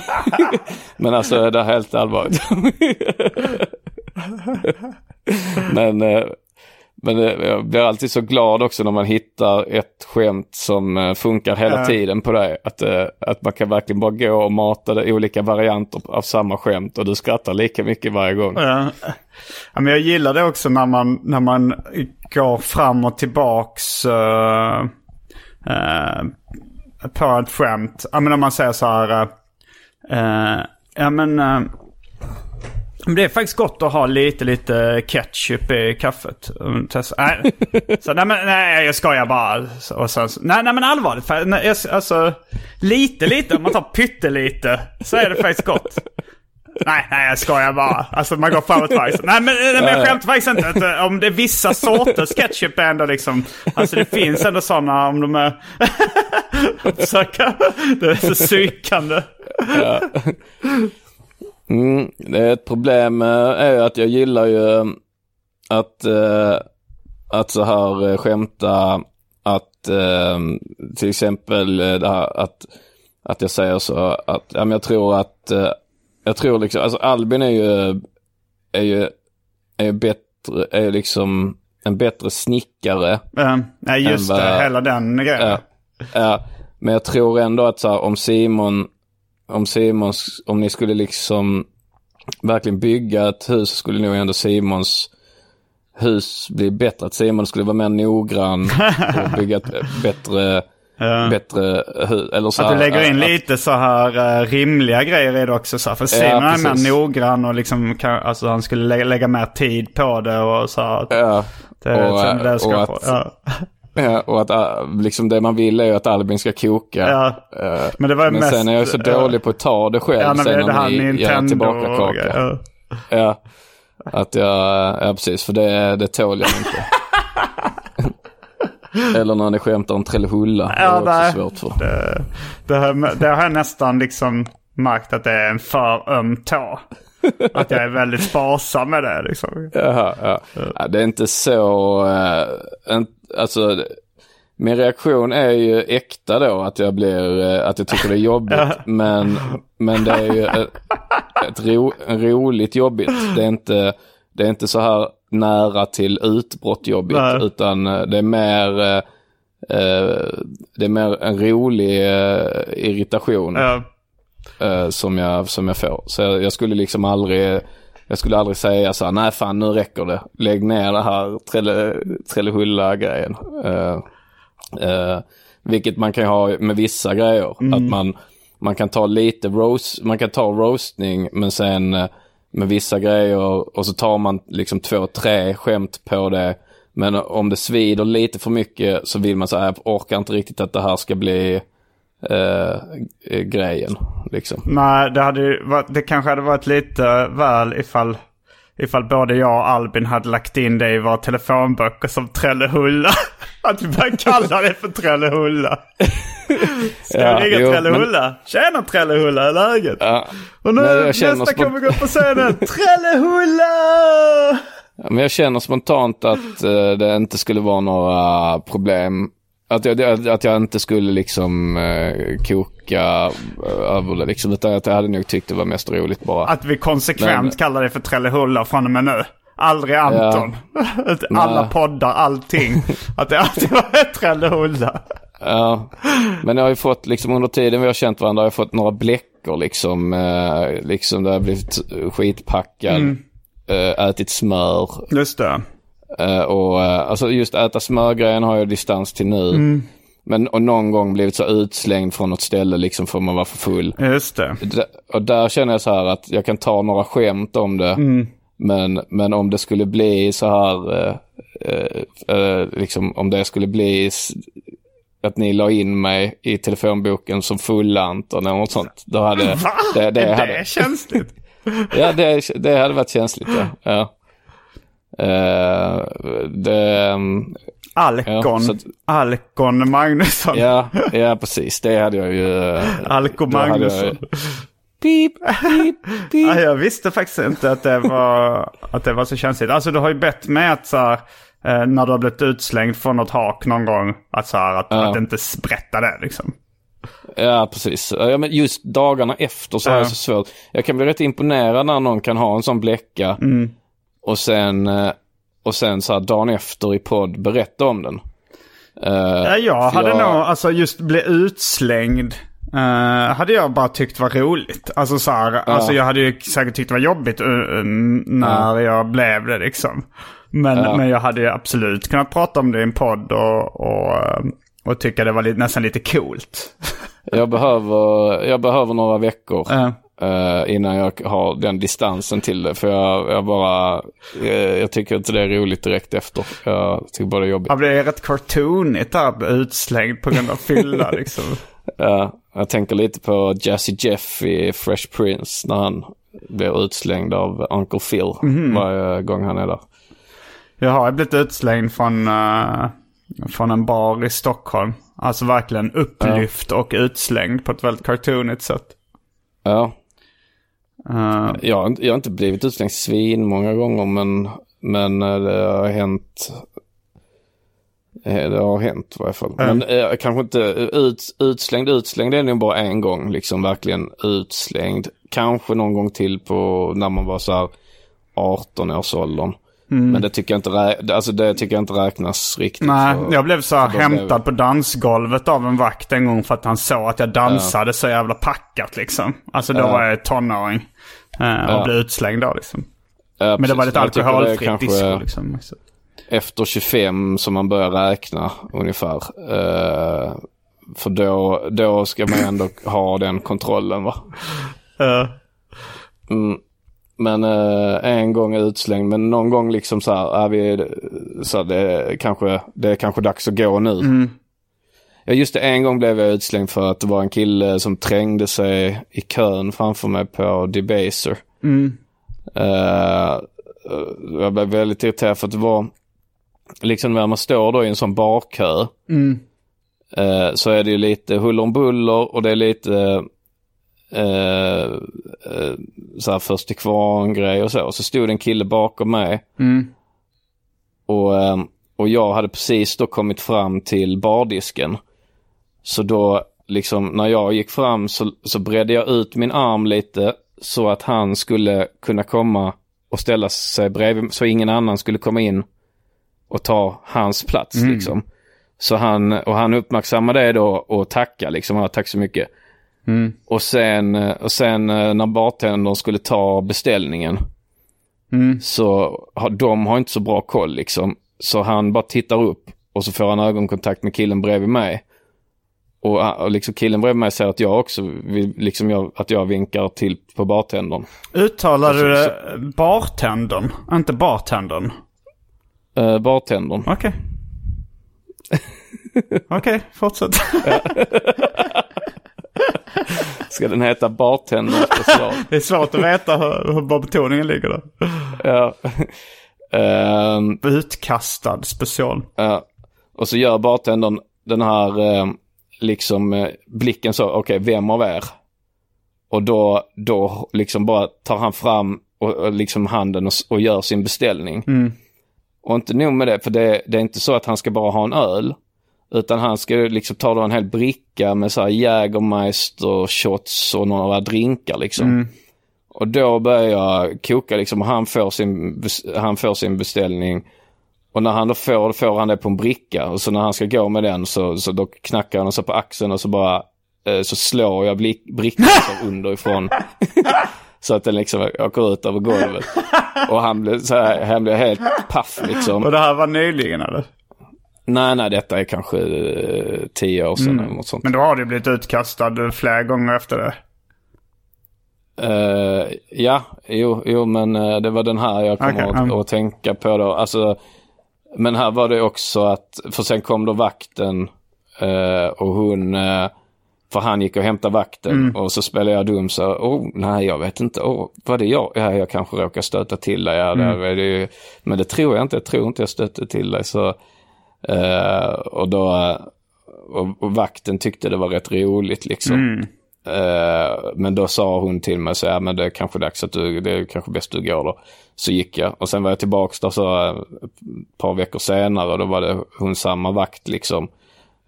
men alltså det är helt allvarligt. men, eh, men eh, jag blir alltid så glad också när man hittar ett skämt som eh, funkar hela Ja. tiden på dig. Att, att man kan verkligen bara gå och mata det olika varianter av samma skämt och du skrattar lika mycket varje gång. Ja. Ja, men jag gillar det också när man, när man går fram och tillbaks eh, eh, på ett skämt. Ja, men om man säger så här. eh, ja men det är faktiskt gott att ha lite, lite ketchup i kaffet. Testa- Nej, så, nej, men, nej, jag skojar bara. Och sen, nej, nej, men allvarligt. För, nej, alltså, lite, lite. Om man tar pyttelite så är det faktiskt gott. Nej, nej, jag skojar bara. Alltså man går fram och tillbaka. Nej, men, nej, men jag skämtar faktiskt inte. Att, om det är vissa sorters ketchup ändå liksom... Alltså det finns ändå sådana om de är... Försöka... det är så psykande. Ja. Mm, det är ett problem eh, är ju att jag gillar ju eh, att, eh, att så här skämta att till exempel det här att, att jag säger så att ja, men jag tror att jag tror liksom, alltså Albin är ju är ju, är ju bättre, är ju liksom en bättre snickare. Eh, nej, just än det. Hela den grejen. Ja, ja, men jag tror ändå att så här, om Simon, om Simon, om ni skulle liksom verkligen bygga ett hus så skulle nog ändå Simons hus bli bättre. Att Simon skulle vara mer noggrann och bygga ett bättre, bättre hus. Eller så Att du lägger in att- lite så här uh, rimliga grejer i det också. Så här. För Simon är precis. mer noggrann och liksom kan, alltså han skulle lägga, lägga mer tid på det och så här. Ja, Det är och, som det ska och att- Ja. Ja, och att äh, liksom det man vill är ju att Albin ska koka. Ja. Eh, Men det var men mest- sen är jag så ja. dålig på att ta det själv Ja, vi sen hade när ni gör Nintendo tillbaka och kaka. grejer, Ja. Att jag, ja precis, för det, det tål jag inte. Eller när ni skämtar om Trellehulla. det är Ja, också nej. svårt för. Det, det, har, det har jag nästan liksom märkt att det är en för öm tå. Att jag är väldigt sparsam med det liksom. Jaha, ja. ja. Det är inte så, äh, en, alltså det- min reaktion är ju äkta då att jag blir, eh, att jag tycker det är jobbigt. men, men det är ju ett, ett ro, roligt jobbigt. Det är inte, det är inte så här nära till utbrott jobbigt. Nej. Utan eh, det är mer, eh, eh, det är mer en rolig eh, irritation. Ja. som, jag, som jag får. Så jag, jag skulle liksom aldrig, jag skulle aldrig säga så här, nej fan nu räcker det. Lägg ner det här Trelle, Trellehulla-grejen. Eh, eh, vilket man kan ha med vissa grejer. Mm. Att man, man kan ta lite roast, man kan ta roastning men sen med vissa grejer och så tar man liksom två, tre skämt på det. Men om det svider lite för mycket så vill man säga, jag orkar inte riktigt att det här ska bli eh, eh, grejen. Liksom. Nej, det, hade ju varit, det kanske hade varit lite väl ifall, ifall både jag och Albin hade lagt in det i våra telefonböcker som Trellehulla. Att vi började kalla det för Trellehulla. Ska Ja, vi ringa Trellehulla? Tjena Trellehulla, hur är läget? Ja. Och nu nästa spont- kommer gå upp på scenen. Trellehulla! Ja, Men jag känner spontant att eh, det inte skulle vara några problem Att jag, att jag inte skulle liksom eh, koka över det liksom. Utan att jag hade nog tyckt det var mest roligt bara. Att vi konsekvent Men- kallar det för Trellehulla från och med nu. Aldrig Anton. Alla Nej. poddar, allting. Att det alltid var Trellehulla. Ja, men jag har ju fått liksom under tiden vi har känt varandra har jag fått några bläckor liksom. Eh, liksom där jag blivit skitpackad. Mm. Eh, ätit smör. Just det. Eh, och eh, alltså just äta smörgrejen har jag distans till nu. Mm. Men och någon gång blivit så utslängd från något ställe liksom för man var för full. Just det. D- Och där känner jag så här att jag kan ta några skämt om det. Mm. Men, men om det skulle bli så här, eh, eh, eh, liksom om det skulle bli att ni la in mig i telefonboken som full-Anton eller något sånt. Då hade Va? det, det, är hade, det känsligt? ja, det, det hade varit känsligt. Ja. ja. Eh, det, um, Alkon. Ja, att- Alkon Magnusson. ja, ja, precis. Det hade jag ju. eh, Alko jag- Pip, pip, pip. Ja, jag visste faktiskt inte att det var, att det var så känsligt. Alltså du har ju bett mig att så här, eh, när du har blivit utslängd från något hak någon gång, att så här, att, Ja. att inte berätta det liksom. Ja, precis. Ja, men just dagarna efter så Ja. jag så svårt. Jag kan bli rätt imponerad när någon kan ha en sån bläcka Mm. och sen, eh, och sen så här dagen efter i podd berätta om den. Eh, Ja, jag för hade nog, alltså just bli utslängd. Eh, hade jag bara tyckt var roligt. Alltså så här, alltså jag hade ju säkert tyckt det var jobbigt uh, uh, när jag blev det liksom. Men, Ja. men jag hade ju absolut kunnat prata om det i en podd och, och, och tycka det var li- nästan lite coolt. Jag, behöver, jag behöver några veckor Ja. innan jag har den distansen till det. För jag, jag bara, jag tycker inte det är roligt direkt efter. Jag tycker bara det är jobbigt. Ja, det är rätt cartoonigt där, utslängd på grund av fylla liksom. Ja, jag tänker lite på Jazzy Jeff i Fresh Prince när han blir utslängd av Uncle Phil Mhm. varje gång han är där. Jag har blivit utslängd från, eh, från en bar i Stockholm. Alltså verkligen upplyft och utslängd på ett väldigt cartoonigt sätt. Ja. Eh, Jag, jag har inte blivit utslängd svin många gånger men, men eh, det har hänt. Eh, Det har hänt i varje fall. Mm. Men eh, kanske inte ut, utslängd, utslängd är nog bara en gång liksom verkligen utslängd. Kanske någon gång till på när man var så här 18 års åldern. Mm. Men det tycker jag inte, alltså det tycker jag inte räknas riktigt. Nej, för- jag blev så här då blev- hämtad på dansgolvet av en vakt en gång för att han såg att jag dansade så jävla packat liksom. Alltså då Ja. var jag tonåring. eh, och Ja. blev utslängd då liksom. Ja, Men det var lite alkoholfritt kanske disco liksom. Så. Efter 25 som man börjar räkna ungefär. Eh, för då, då ska man ändå ha den kontrollen va. Eh, Mm. Men eh, en gång är utslängd, men någon gång liksom så här, är vi, så här, det, är kanske, det är kanske dags att gå nu. Mm. Ja just det, en gång blev jag utslängd för att det var en kille som trängde sig i kön framför mig på Debaser. Mm. Eh, jag blev väldigt irriterad för att det var, liksom när man står då i en sån barkö, Mm. eh, så är det ju lite huller om buller och det är lite eh, eh, så här först till kvarn grej och så. Och så stod en kille bakom mig Mm. och, eh, och jag hade precis då kommit fram till bardisken. Så då liksom när jag gick fram så, så bredde jag ut min arm lite så att han skulle kunna komma och ställa sig bredvid så ingen annan skulle komma in och ta hans plats Mm. liksom. Så han, och han uppmärksammade det då och tackade liksom, ja, tack så mycket. Mm. Och sen, eh, och sen eh, när bartendern skulle ta beställningen Mm. så har de har inte så bra koll liksom. Så han bara tittar upp och så får han ögonkontakt med killen bredvid mig. Och, ah, och liksom killen bredvid mig säger att jag också vill, liksom jag, att jag vinkar till på bartendern. Uttalar du Alltså, det bartendern? Inte bartendern? Uh, bartendern. Okej. Okej, fortsätt. Ska den heta bartendern special? det är svårt att veta hur, hur var betoningen ligger där. ja. Ehm, Utkastad special. Ja. Och så gör bartendern den här eh, liksom eh, blicken så, okej vem av er? Och då, då liksom bara tar han fram och, och liksom handen och, och gör sin beställning. Mm. Och inte nog med det, för det, det är inte så att han ska bara ha en öl. Utan han ska liksom ta då en hel bricka med så här Jägermeister, shots och några drinkar liksom. Mm. Och då börjar jag koka liksom. Han får sin, han får sin beställning. Och när han då får, får han det på en bricka. Och så när han ska gå med den så, så då knackar han så på axeln och så bara eh, så slår jag brickan så underifrån. Så att den liksom åker ut över golvet. Och han blir så här, han blir helt paff liksom. Och det här var nyligen eller? Nej, nej, detta är kanske eh, tio år sedan Mm. eller något sånt. Men då har du blivit utkastad flera gånger efter det. Eh, ja, jo, jo, men eh, det var den här jag kommer Okej, att, mm. att tänka på då. Alltså, men här var det också att, för sen kom då vakten eh, och hon, eh, för han gick och hämtade vakten Mm. och så spelade jag dum så, oh nej jag vet inte, oh, var det jag? Ja, jag kanske råkar stöta till dig, ja, Mm. där är det men det tror jag inte, jag tror inte jag stötte till dig. Så, eh, och då, och, och vakten tyckte det var rätt roligt liksom. Mm. Eh, men då sa hon till mig så ja, men det är kanske dags att du, det är kanske bäst du går då. Så gick jag och sen var jag tillbaks där så eh, ett par veckor senare och då var det hon samma vakt liksom.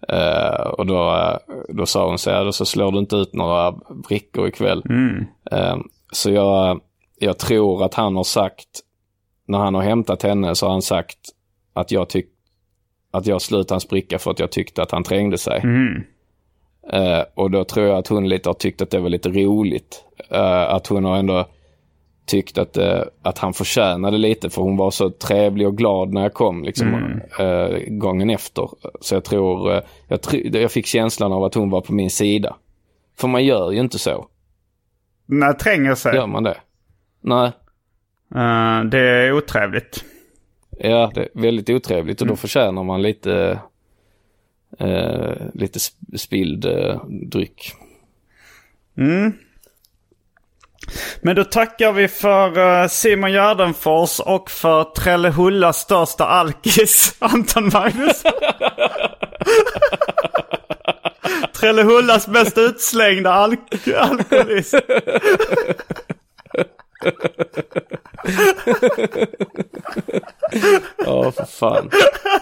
Eh, och då, då sa hon så här, så slår du inte ut några brickor ikväll. Mm. Eh, så jag, jag tror att han har sagt, när han har hämtat henne så har han sagt att jag tyck att jag slutade hans bricka för att jag tyckte att han trängde sig. Mm. Eh, och då tror jag att hon lite har tyckt att det var lite roligt. Att hon har ändå tyckt att, eh, att han förtjänade lite för hon var så trevlig och glad när jag kom liksom, Mm. eh, gången efter. Så jag tror, eh, jag, tr- jag fick känslan av att hon var på min sida. För man gör ju inte så. När tränger sig? Gör man det? Nej. Eh, det är otrevligt. Ja, det är väldigt otrevligt och Mm. då förtjänar man lite, eh, lite sp- spilld dryck. Mm. Men då tackar vi för eh, Simon Gärdenfors och för Trellehullas största alkis, Anton Magnus. Trellehullas mest utslängda alk- alkoholist. Ja, för fan.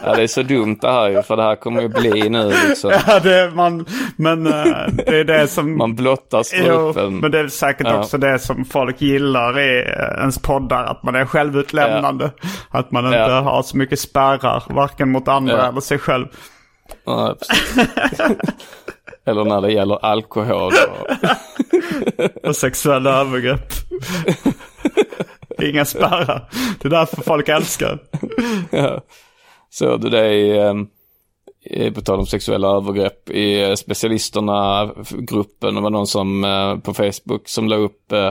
Ja, det är så dumt det här ju, för det här kommer ju bli nu liksom. Ja, det är man, men eh, det är det som... Man blottar Jo, strupen. men det är säkert Ja. också det som folk gillar i eh, ens poddar. Att man är självutlämnande. Att man inte Ja. har så mycket spärrar. Varken mot andra Ja. eller sig själv. Ja. Eller när det gäller alkohol. Och... Och sexuella övergrepp. Inga spärrar. Det är därför folk älskar. Ja. Såg du det i, eh, på tal om sexuella övergrepp, i eh, specialisterna-gruppen, det var någon som eh, på Facebook som la upp eh,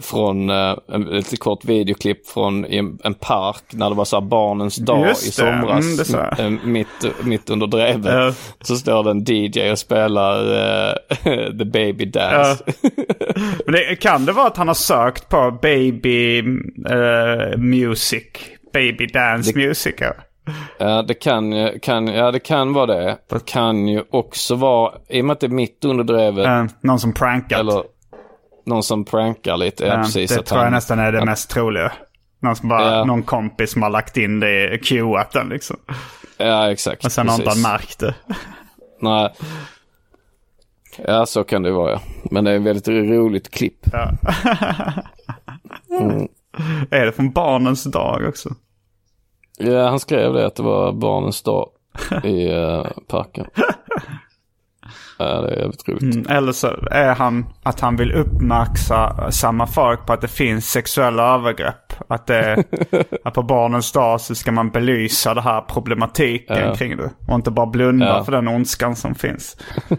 från eh, en, ett kort videoklipp från en, park när det var så här barnens dag i det, somras. mm, det eh, mitt, mitt under drevet. Ja. Så står det en DJ och spelar eh, The Baby Dance. Men det, kan det vara att han har sökt på baby eh, music? Baby dance music? Ja. Ja, det kan, kan, ja, det kan vara det. Det kan ju också vara, i och med att det är mitt under drevet. Eh, någon som prankat. Eller någon som prankar lite. Ja, precis, det tror han- jag nästan är det att- mest troliga. Någon, som bara, Ja. någon kompis som har lagt in det, cueat den liksom. Ja, exakt. Och sen har inte han märkt det. Nej. Ja, så kan det vara ja. Men det är ett väldigt roligt klipp. Ja. Mm. Är det från barnens dag också? Ja, han skrev det att det var barnens dag i eh, parken. Ja, det är jävligt roligt. Mm, eller så är han att han vill uppmärksamma folk på att det finns sexuella övergrepp. Att, det, att på barnens dag så ska man belysa det här problematiken Ja. kring det. Och inte bara blunda Ja. för den ondskan som finns.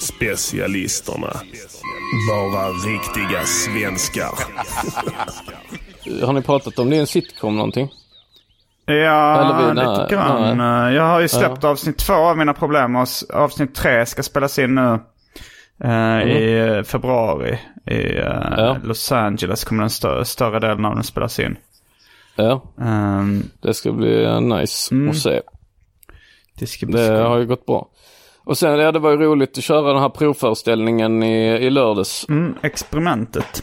Specialisterna. Bara riktiga svenskar. Har ni pratat om det i en sitcom någonting? Ja, vi- lite grann. nej. Jag har ju släppt avsnitt två av mina problem och avsnitt tre ska spelas in nu. eh, I eh, februari. I Mm. Ja. Los Angeles kommer den stö- större delen av den spelas in. Ja, Ehm, det ska bli eh, nice Mm. att se. det ska bli Det har ju gått bra. Och sen, ja det var ju roligt att köra den här provföreställningen i, i lördags. Mm, experimentet.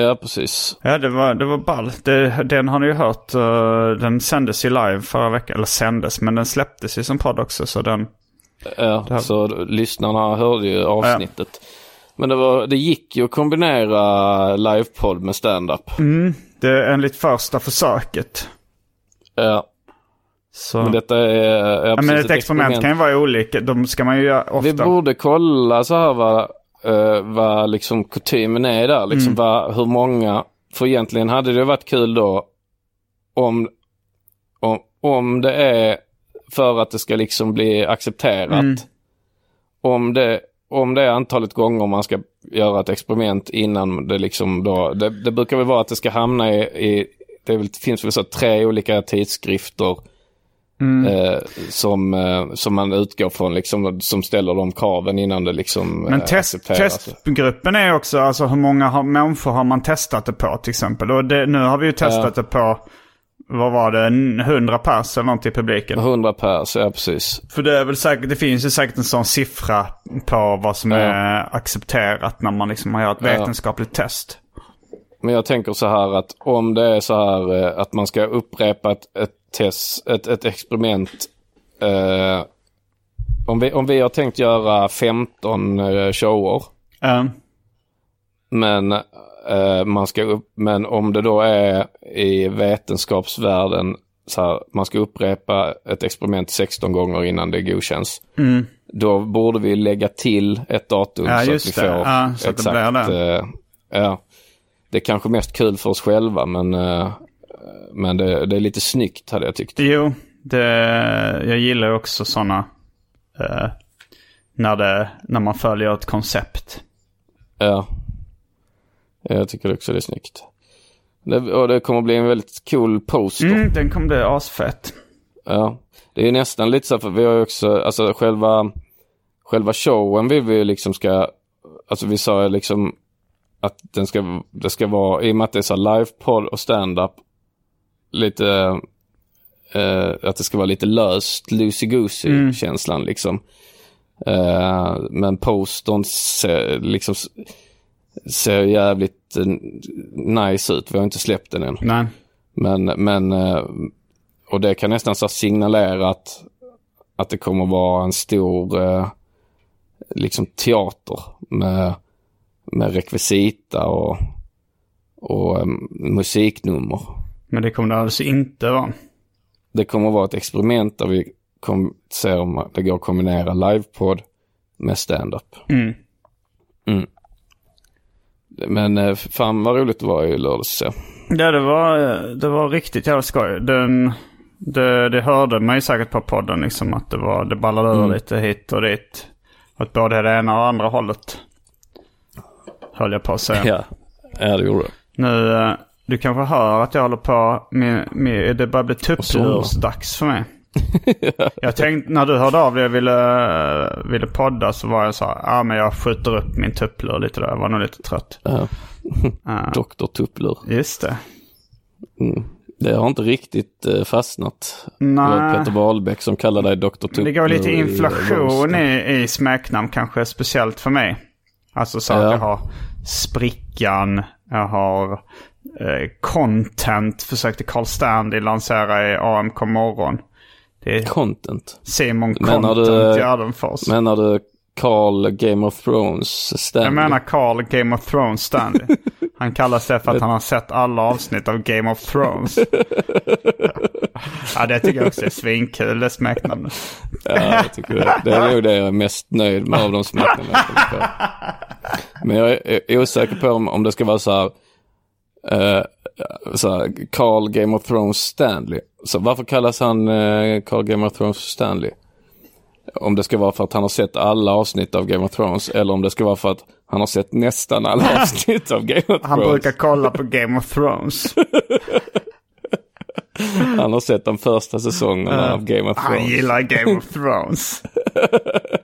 Ja, precis. Ja, det var, det var ball. Det, den har ni ju hört. eh, den sändes ju live förra veckan. Eller sändes, men den släpptes ju som podd också. Så den... Ja, så lyssnarna hörde ju avsnittet. Men det, var, det gick ju att kombinera livepodd med stand-up. Mm, det är enligt första försöket. Ja. Så. Men detta är... Ja, Ja, men ett experiment kan ju vara olika. De ska man ju göra ofta. Vi borde kolla så här vad, uh, vad liksom kutymen är där. Liksom Mm. vad, hur många. För egentligen hade det varit kul då om, om, om det är för att det ska liksom bli accepterat. Mm. Om, det, om det är antalet gånger man ska göra ett experiment innan det liksom då. Det, det brukar väl vara att det ska hamna i, i det finns väl så tre olika tidskrifter. Mm. Eh, som, eh, som man utgår från, liksom, som ställer de kraven innan det liksom Men eh, test, accepteras. testgruppen är också, alltså hur många har, människor har man testat det på till exempel? Och det, nu har vi ju testat Ja. det på, vad var det, en 100 pers eller något i publiken. 100 pers, ja precis. För det är väl säkert, det finns ju säkert en sån siffra på vad som Ja. är accepterat när man liksom har gjort ett Ja. vetenskapligt test. Men jag tänker så här att om det är så här eh, att man ska upprepa ett, ett test, ett, ett experiment. Eh, om, vi, om vi har tänkt göra 15 eh, shower. Ja. Men, eh, man ska upp, men om det då är i vetenskapsvärlden så här, man ska upprepa ett experiment 16 gånger innan det godkänns. Mm. Då borde vi lägga till ett datum Ja, så att vi det. får Ja, det exakt. blir det. eh, ja. Det är kanske mest kul för oss själva men, eh, men det, det är lite snyggt hade jag tyckt. Jo, det, jag gillar också sådana, eh, när, det, när man följer ett koncept. Ja. Jag tycker också det är snyggt. Det, och det kommer bli en väldigt cool poster. Mm, den kommer bli asfett. Ja, det är nästan lite så för vi har ju också, alltså själva, själva showen vill vi liksom ska, alltså vi sa liksom att den ska, det ska vara, i och med att det är så livepodd och stand-up, lite, eh, att det ska vara lite löst, loosey-goosey Mm. känslan liksom. Eh, men postern ser, liksom, ser jävligt eh, nice ut, vi har inte släppt den än. Nej. Men, men eh, och det kan nästan så signalera att, att det kommer vara en stor eh, liksom teater med, med rekvisita och, och eh, musiknummer. Men det kommer det alltså inte vara. Det kommer vara ett experiment där vi kommer se om det går att kombinera livepodd med stand-up. Mm. Mm. Men eh, fan vad roligt det var i lördags. Ja. Det var, det var riktigt jävla skoj. Den, det, det hörde man ju säkert på podden liksom att det, var, det ballade Mm. lite hit och dit. Åt både det ena och andra hållet. Höll jag på att säga. Ja, ja det gjorde det. Nu, eh, du kanske hör att jag håller på med, med det börjar bli tupplursdags för mig. Jag tänkte, när du hörde av dig och ville, ville podda så var jag så här, ja men jag skjuter upp min tupplur lite där. Jag var nog lite trött. Ja. Ja. Doktor Tupplur. Just det. Mm. Det har inte riktigt eh, fastnat. Nej. Det var Peter Wahlbeck som kallar dig Dr. Tupplur. Det går lite i, inflation roasten. i, i smeknamn kanske speciellt för mig. Alltså så att Ja. jag har sprickan, jag har content, försökte Carl Stanley lansera i AMK morgon. Det är Content? Simon Menar Content du, Gärdenfors. menar du Carl Game of Thrones Stanley? Jag menar Carl Game of Thrones Stanley. Han kallas det för att han har sett alla avsnitt av Game of Thrones. ja, det tycker jag också är svinkul, det smeknamnet. Ja, jag tycker det. Det är nog det jag är mest nöjd med av de smeknamn jag kommer på. Men jag är osäker på om, om det ska vara så här, eh, så Carl Game of Thrones Stanley. Så varför kallas han eh, Carl Game of Thrones Stanley? Om det ska vara för att han har sett alla avsnitt av Game of Thrones eller om det ska vara för att han har sett nästan alla avsnitt av Game of Thrones. Han brukar kolla på Game of Thrones. Han har sett de första säsongerna av Game of Thrones. Han gillar Game of Thrones.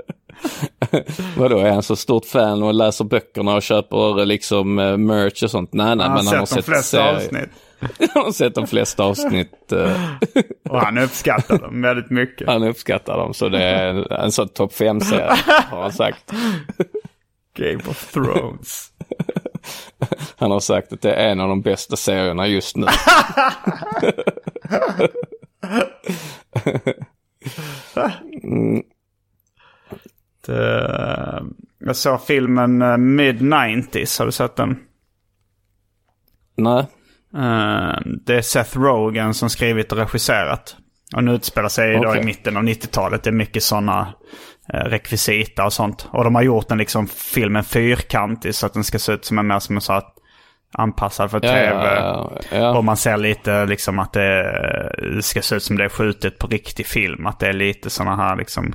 Vadå, är han så stort fan och läser böckerna och köper liksom eh, merch och sånt? Nej, nej, men han har sett de flesta serier. avsnitt. han har sett de flesta avsnitt. eh, Och han uppskattar dem väldigt mycket. han uppskattar dem, så det är en, en sån topp 5-serie, har han sagt. Game of Thrones. Han har sagt att det är en av de bästa serierna just nu. mm. Det, jag såg filmen eh, Mid-90s. Har du sett den? Nej. Uh, det är Seth Rogen som skrivit och regisserat. Och nu utspelar sig okay. i mitten av 90-talet. Det är mycket sådana uh, rekvisita och sånt. Och de har gjort den liksom filmen fyrkantig så att den ska se ut som en mer som en så att anpassad för tv. Ja, ja, ja. Och man ser lite liksom att det ska se ut som det är skjutet på riktig film. Att det är lite sådana här liksom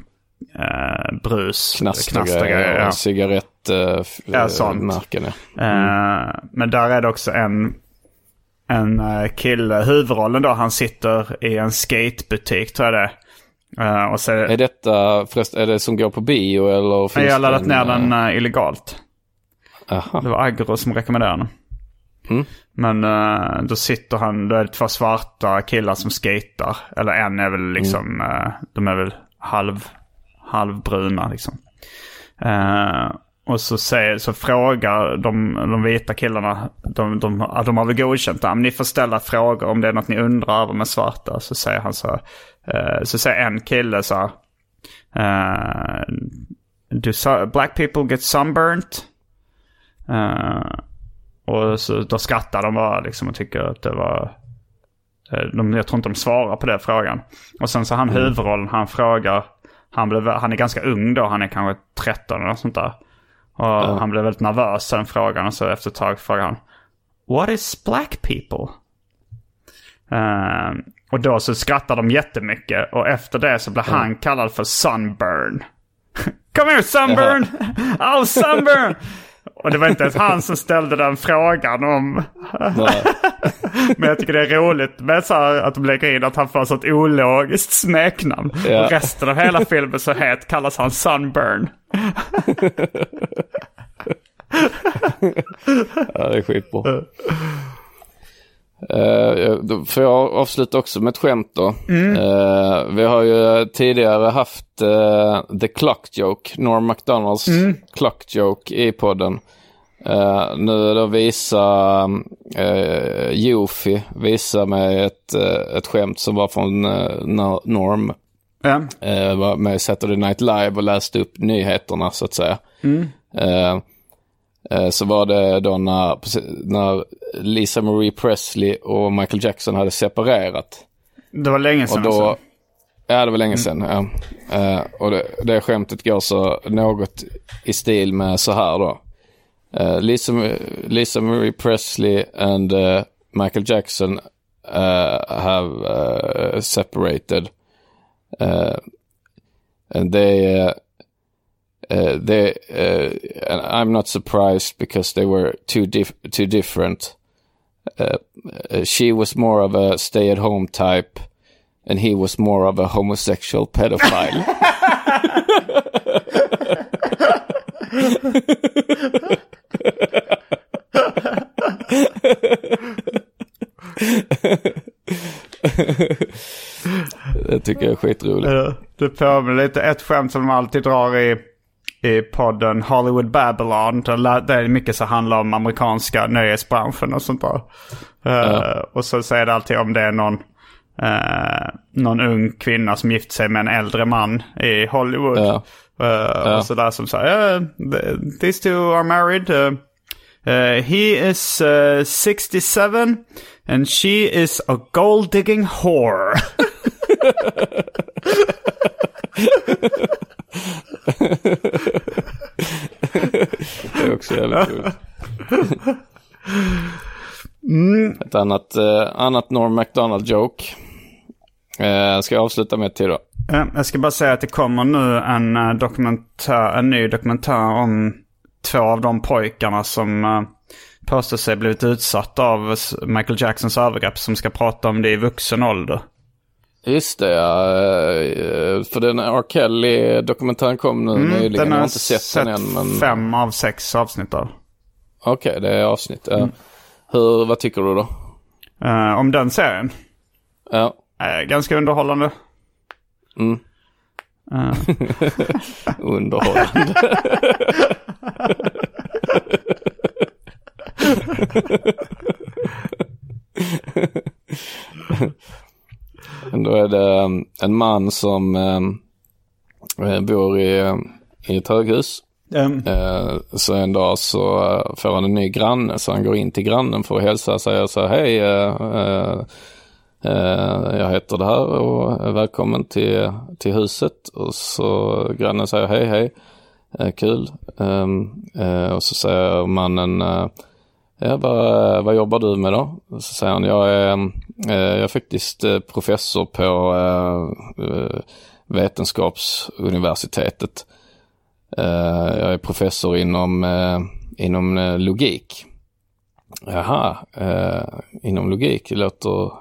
eh, brus. Knastergrejer, ja. cigarettmärken. Eh, mm. eh, men där är det också en, en eh, kille, huvudrollen då, han sitter i en skatebutik tror jag det är. Uh, och så, är detta förrest, är det som går på bio eller finns Jag har laddat ner den uh, illegalt. Aha. Det var Agro som rekommenderade den. Mm. Men uh, då sitter han, då är det två svarta killar som skater. Eller en är väl liksom, mm. de är väl halv, halvbruna liksom. Uh, och så, säger, så frågar de, de vita killarna, de, de, de har väl godkänt det. Ni får ställa frågor om det är något ni undrar över med svarta. Så säger han så, så säger en kille så här. Do black people get sunburnt? Och så, då skrattar de bara liksom och tycker att det var... De, jag tror inte de svarar på den frågan. Och sen så han mm. huvudrollen, han frågar... Han, blev, han är ganska ung då, han är kanske 13 eller något sånt där. Och mm. han blev väldigt nervös den frågan och så efter ett tag frågar han What is black people? Uh, och då så skrattar de jättemycket och efter det så blir mm. han kallad för Sunburn. Come here Sunburn! oh Sunburn! Och det var inte ens han som ställde den frågan om... Men jag tycker det är roligt med så här att de lägger in att han får ett ologiskt smeknamn. Ja. Och resten av hela filmen så het kallas han Sunburn. ja, det är skitbra. Uh, får jag avsluta också med ett skämt då. Mm. Uh, vi har ju tidigare haft uh, The Clock Joke, Norm MacDonalds mm. Clock Joke i podden. nu då visar uh, Jofi visar mig ett, ett skämt som var från Norm. Mm. var med i Saturday Night Live och läste upp nyheterna så att säga. Mm. Eh, så var det då när, när Lisa Marie Presley och Michael Jackson hade separerat. Det var länge sedan och då, alltså. Ja, det var länge sedan. Mm. Ja. Uh, och det, det skämtet går så något i stil med så här då. Uh, Lisa, Lisa Marie Presley and uh, Michael Jackson have separated. and they uh, they uh, I'm not surprised because they were too dif- too different. Uh, uh she was more of a stay-at-home type, and he was more of a homosexual pedophile. det tycker jag är skitroligt. Det påminner lite ett skämt som de alltid drar i i podden Hollywood Babylon. Där det mycket så handlar om amerikanska nöjesbranschen och sånt där. Ja. Uh, och så säger det alltid om det är någon, uh, någon ung kvinna som gift sig med en äldre man i Hollywood. Ja. Uh, ja. Och sådär som säger, uh, these two are married. he is 67 and she is a gold digging whore. det är också jävligt roligt. Mm. Ett annat, eh, annat Norm MacDonald-joke. Eh, ska jag avsluta med till då? Jag ska bara säga att det kommer nu en, eh, dokumentär, en ny dokumentär om två av de pojkarna som uh, påstår sig blivit utsatta av Michael Jacksons övergrepp som ska prata om det i vuxen ålder. Just det, ja. Eh, för den R. Kelly-dokumentären kom nu mm, nyligen. Den jag har inte sett, sett den än. Men... fem av sex avsnitt av. Okej, okay, det är avsnitt. Mm. Hur, vad tycker du då? Uh, om den serien? Ja. Uh, ganska underhållande. Mm. Uh. underhållande. Då är det um, en man som um, eh, bor i, um, i ett höghus. Mm. Eh, Så en dag så eh, får han en ny granne så han går in till grannen för att hälsa och säger så här, hej, eh, eh, jag heter det här och välkommen till, till huset. Och så grannen säger hej, hej, kul. Ehm, eh, och så säger mannen, ja, vad, vad jobbar du med då? Så säger han, jag är, eh, jag är faktiskt eh, professor på eh, Vetenskapsuniversitetet. Jag är professor inom, inom logik. Jaha, inom logik, det låter,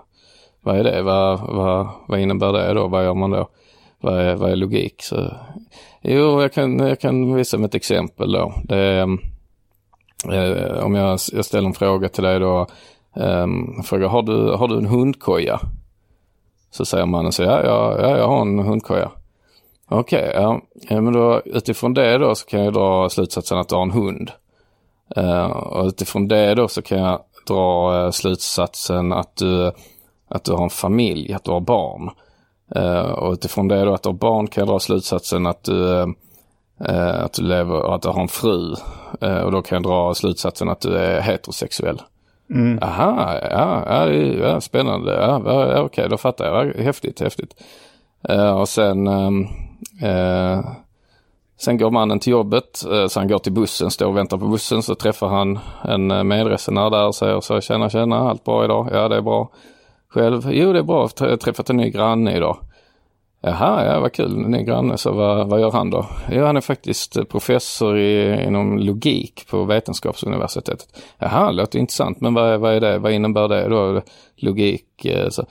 vad är det? Vad, vad, vad innebär det då? Vad gör man då? Vad är, vad är logik? Så, jo, jag kan, jag kan visa med ett exempel då. Det är, eh, om jag, jag ställer en fråga till dig då, eh, frågar, har du, har du en hundkoja? Så säger mannen så ja, ja, ja, jag har en hundkoja. Okej, ja. ja. Men då utifrån det då så kan jag dra slutsatsen att du har en hund. Eh, och utifrån det då så kan jag dra eh, slutsatsen att du, att du har en familj, att du har barn. Eh, och utifrån det då att du har barn kan jag dra slutsatsen att du, eh, att du lever, att du har en fru. Eh, och då kan jag dra slutsatsen att du är heterosexuell. Mm. Aha, ja, ja, ja spännande. Ja, ja, okej, då fattar jag. Ja, Häftigt, häftigt. Eh, och sen, ehm, eh, sen går mannen till jobbet, eh, så han går till bussen, står och väntar på bussen, så träffar han en eh, medresenär där och säger så tjena, tjena, allt bra idag? Ja, det är bra. Själv? Jo, det är bra, jag har träffat en ny granne idag. Jaha, ja vad kul, en ny granne, så vad, vad gör han då? Jo, han är faktiskt professor i, inom logik på Vetenskapsuniversitetet. Jaha, låter intressant, men vad, är- vad är det, vad innebär det då? Logik, eh, så.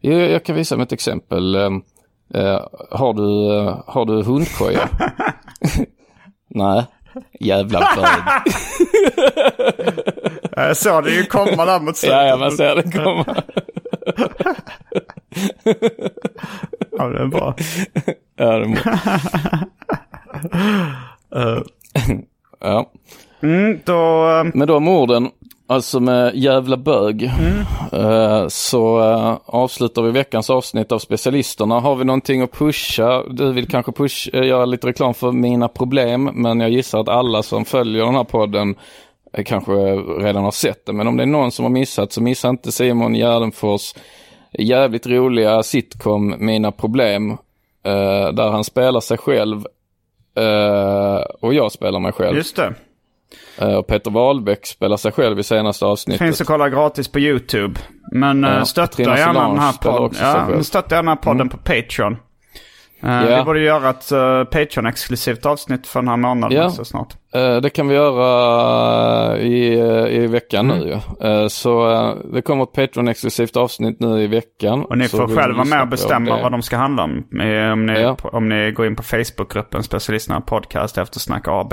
Jo, jag kan visa med ett exempel. Eh, har, du, eh, har du hundkoja? Nej, jävla bög. Jag såg det ju komma där mot slutet. ja, ja, man ser det komma. Ja, det är bra. ja, det må. ja. Mm, då... Med de orden, alltså med jävla bög, eh, så eh, avslutar vi veckans avsnitt av specialisterna. Har vi någonting att pusha? Du vill kanske push, göra lite reklam för mina problem, men jag gissar att alla som följer den här podden kanske redan har sett det. Men om det är någon som har missat så missa inte Simon Gärdenfors jävligt roliga sitcom Mina problem, eh, där han spelar sig själv eh, och jag spelar mig själv. Just det. Eh, Och Peter Wahlbeck spelar sig själv i senaste avsnittet. Finns att kolla gratis på YouTube. Men Ja, stötta gärna den här podden. Ja, stötta gärna podden på Patreon. Eh, Ja. Vi borde göra ett uh, Patreon-exklusivt avsnitt för den här månaden Ja. så snart. Eh, Det kan vi göra i, i veckan Mm. nu ju. Eh, Så eh, det kommer ett Patreon-exklusivt avsnitt nu i veckan. Och ni får själva med och bestämma vad de ska handla om. Om ni, Ja. om ni går in på Facebookgruppen Specialisterna Podcast efter Snack AB.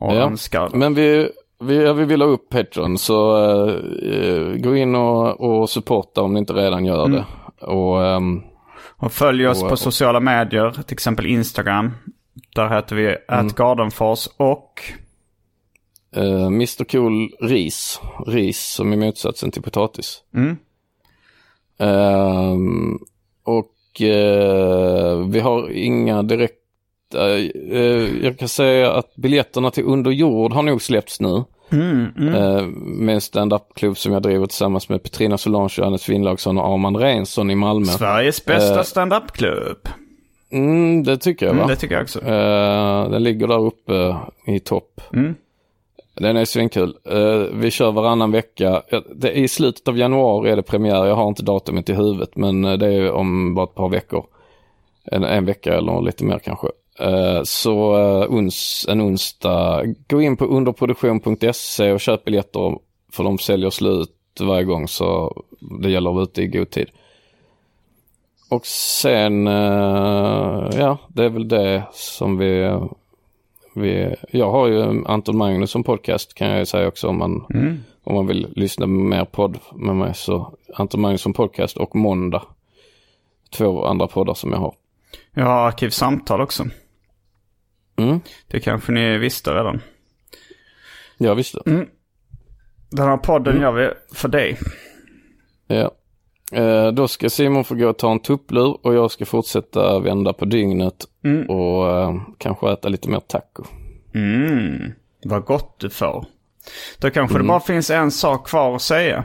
Och Ja. önskar. Men vi, vi, vi vill ha upp Patreon så gå in och, och supporta om ni inte redan gör Mm. det. Och, ehm, Och följ oss Och- på sociala medier, till exempel Instagram. Där heter vi Mm. @gardenfors och eh, Mr Cool Ris. Ris som är motsatsen till potatis. Mm. Ehm, och eh, vi har inga direkta, eh, jag kan säga att biljetterna till Under jord har nog släppts nu. Mm, mm. Eh, med en stand-up-klubb som jag driver tillsammans med Petrina Solange, Johannes Finnlaugsson och Armand Reinsson i Malmö. Sveriges bästa Eh, standup-klubb. Mm, det tycker jag va? Mm, det tycker jag också. Eh, den ligger där uppe i topp. Mm. Den är svinkul. Eh, vi kör varannan vecka. Det I slutet av januari är det premiär. Jag har inte datumet i huvudet men eh, det är om bara ett par veckor. En, en vecka eller lite mer kanske. Eh, så eh, ons, en onsdag, gå in på underproduktion.se och köp biljetter för de säljer slut varje gång så det gäller att vara ute i god tid. Och sen, eh, ja det är väl det som vi, vi jag har ju Anton Magnusson podcast kan jag ju säga också om man, Mm. om man vill lyssna mer podd med mig så Anton Magnusson podcast och Måndag. Två andra poddar som jag har. Jag har Arkivsamtal också. Mm. Det kanske ni visste redan. Ja visst. Mm. Den här podden gör vi för dig. Ja. Eh, då ska Simon få gå och ta en tupplur och jag ska fortsätta vända på dygnet och eh, kanske äta lite mer taco. Mm, vad gott du får. Då kanske det bara finns en sak kvar att säga.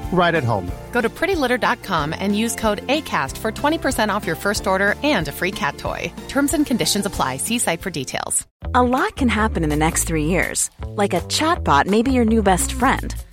right at home. Go to prettylitter.com and use code ACAST for 20% off your first order and a free cat toy. Terms and conditions apply. See site for details. A lot can happen in the next three years. Like a chatbot may be your new best friend.